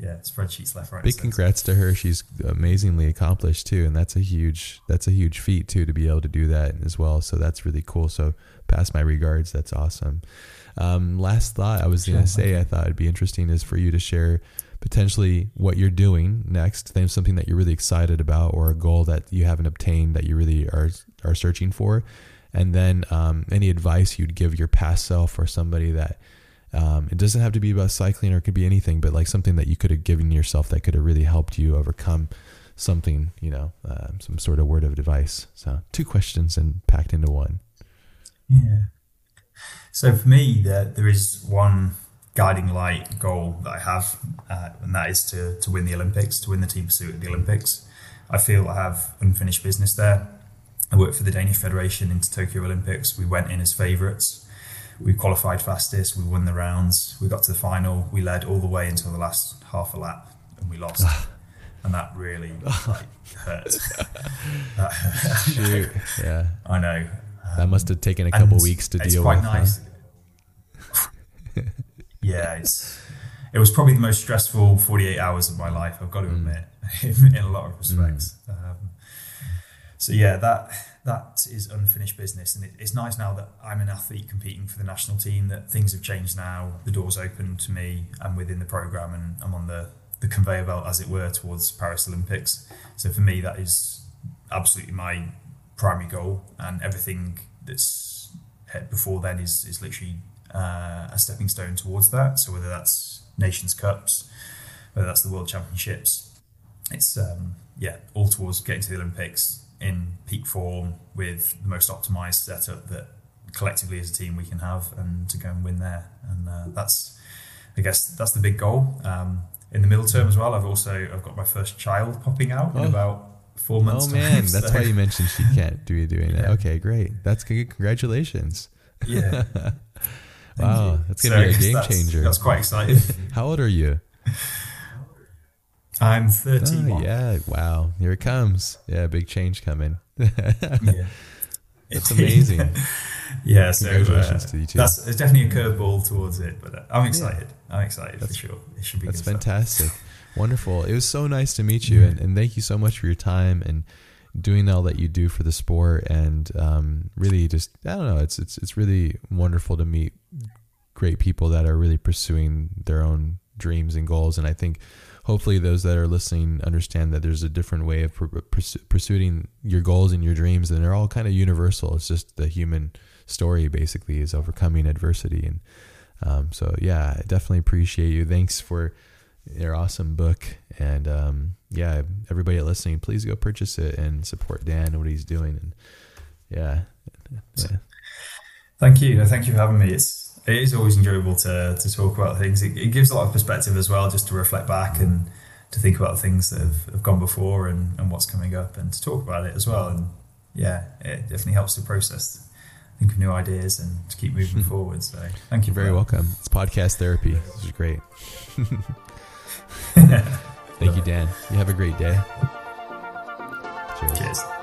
yeah, spreadsheets left, right. Big congrats to her. She's amazingly accomplished too, and that's a huge that's a huge feat too to be able to do that as well. So that's really cool. So pass my regards. That's awesome. Um, last thought I was going to say I thought it'd be interesting is for you to share potentially what you're doing next, then something that you're really excited about, or a goal that you haven't obtained that you really are are searching for, and then um, any advice you'd give your past self or somebody that um, it doesn't have to be about cycling or it could be anything, but like something that you could have given yourself that could have really helped you overcome something, you know, uh, some sort of word of advice. So two questions and packed into one. Yeah. So for me, there, there is one guiding light goal that I have, uh, and that is to, to win the Olympics, to win the team pursuit at the Olympics. I feel I have unfinished business there. I worked for the Danish Federation into Tokyo Olympics. We went in as favourites. We qualified fastest. We won the rounds. We got to the final. We led all the way until the last half a lap, and we lost. and that really <laughs> like, hurt. Shoot. yeah, I know. That must have taken a couple weeks to deal with. Nice. Huh? yeah, it's it was probably the most stressful 48 hours of my life. I've got to mm. admit, <laughs> in, a lot of respects. Mm. Um, so yeah, that that is unfinished business, and it, it's nice now that I'm an athlete competing for the national team. That things have changed now. The doors open to me. I'm within the program, and I'm on the the conveyor belt, as it were, towards Paris Olympics. So for me, that is absolutely my primary goal, and everything that's before then is is literally uh, a stepping stone towards that. So whether that's Nations Cups, whether that's the World Championships, it's um, yeah, all towards getting to the Olympics in peak form with the most optimized setup that collectively as a team we can have, and to go and win there. And uh, that's, I guess, that's the big goal. Um, in the middle term as well, I've also I've got my first child popping out oh. in about four months. Oh man, time, that's so. why you mentioned she can't do doing yeah. that. Okay, great. That's good. Congratulations. Yeah. <laughs> wow, that's gonna so be a game that's, changer. That's quite exciting. <laughs> How old are you? <laughs> I'm 31. Oh, yeah, wow. Here it comes. Yeah, big change coming. yeah. <laughs> That's amazing. <laughs> yeah, so uh, to you too. That's it's definitely a curveball towards it, but uh, I'm excited. Yeah. I'm excited that's, for sure. It should be. That's fantastic. <laughs> Wonderful. It was so nice to meet you, yeah. and, and thank you so much for your time and doing all that you do for the sport and um, really just I don't know it's it's it's really wonderful to meet great people that are really pursuing their own dreams and goals and I think hopefully those that are listening understand that there's a different way of pursuing your goals and your dreams and they're all kind of universal it's just the human story basically is overcoming adversity and um, so yeah I definitely appreciate you thanks for your awesome book. And um, yeah, everybody listening, please go purchase it and support Dan and what he's doing. And yeah, yeah. Thank you. Thank you for having me. It's it is always enjoyable to to talk about things. It, it gives a lot of perspective as well, just to reflect back and to think about things that have, have gone before and, and what's coming up and to talk about it as well. And yeah, it definitely helps to process, think of new ideas and to keep moving <laughs> forward. So thank you. You're very welcome. It's podcast therapy. This is great. <laughs> thank you, Dan. You have a great day. Cheers. Cheers.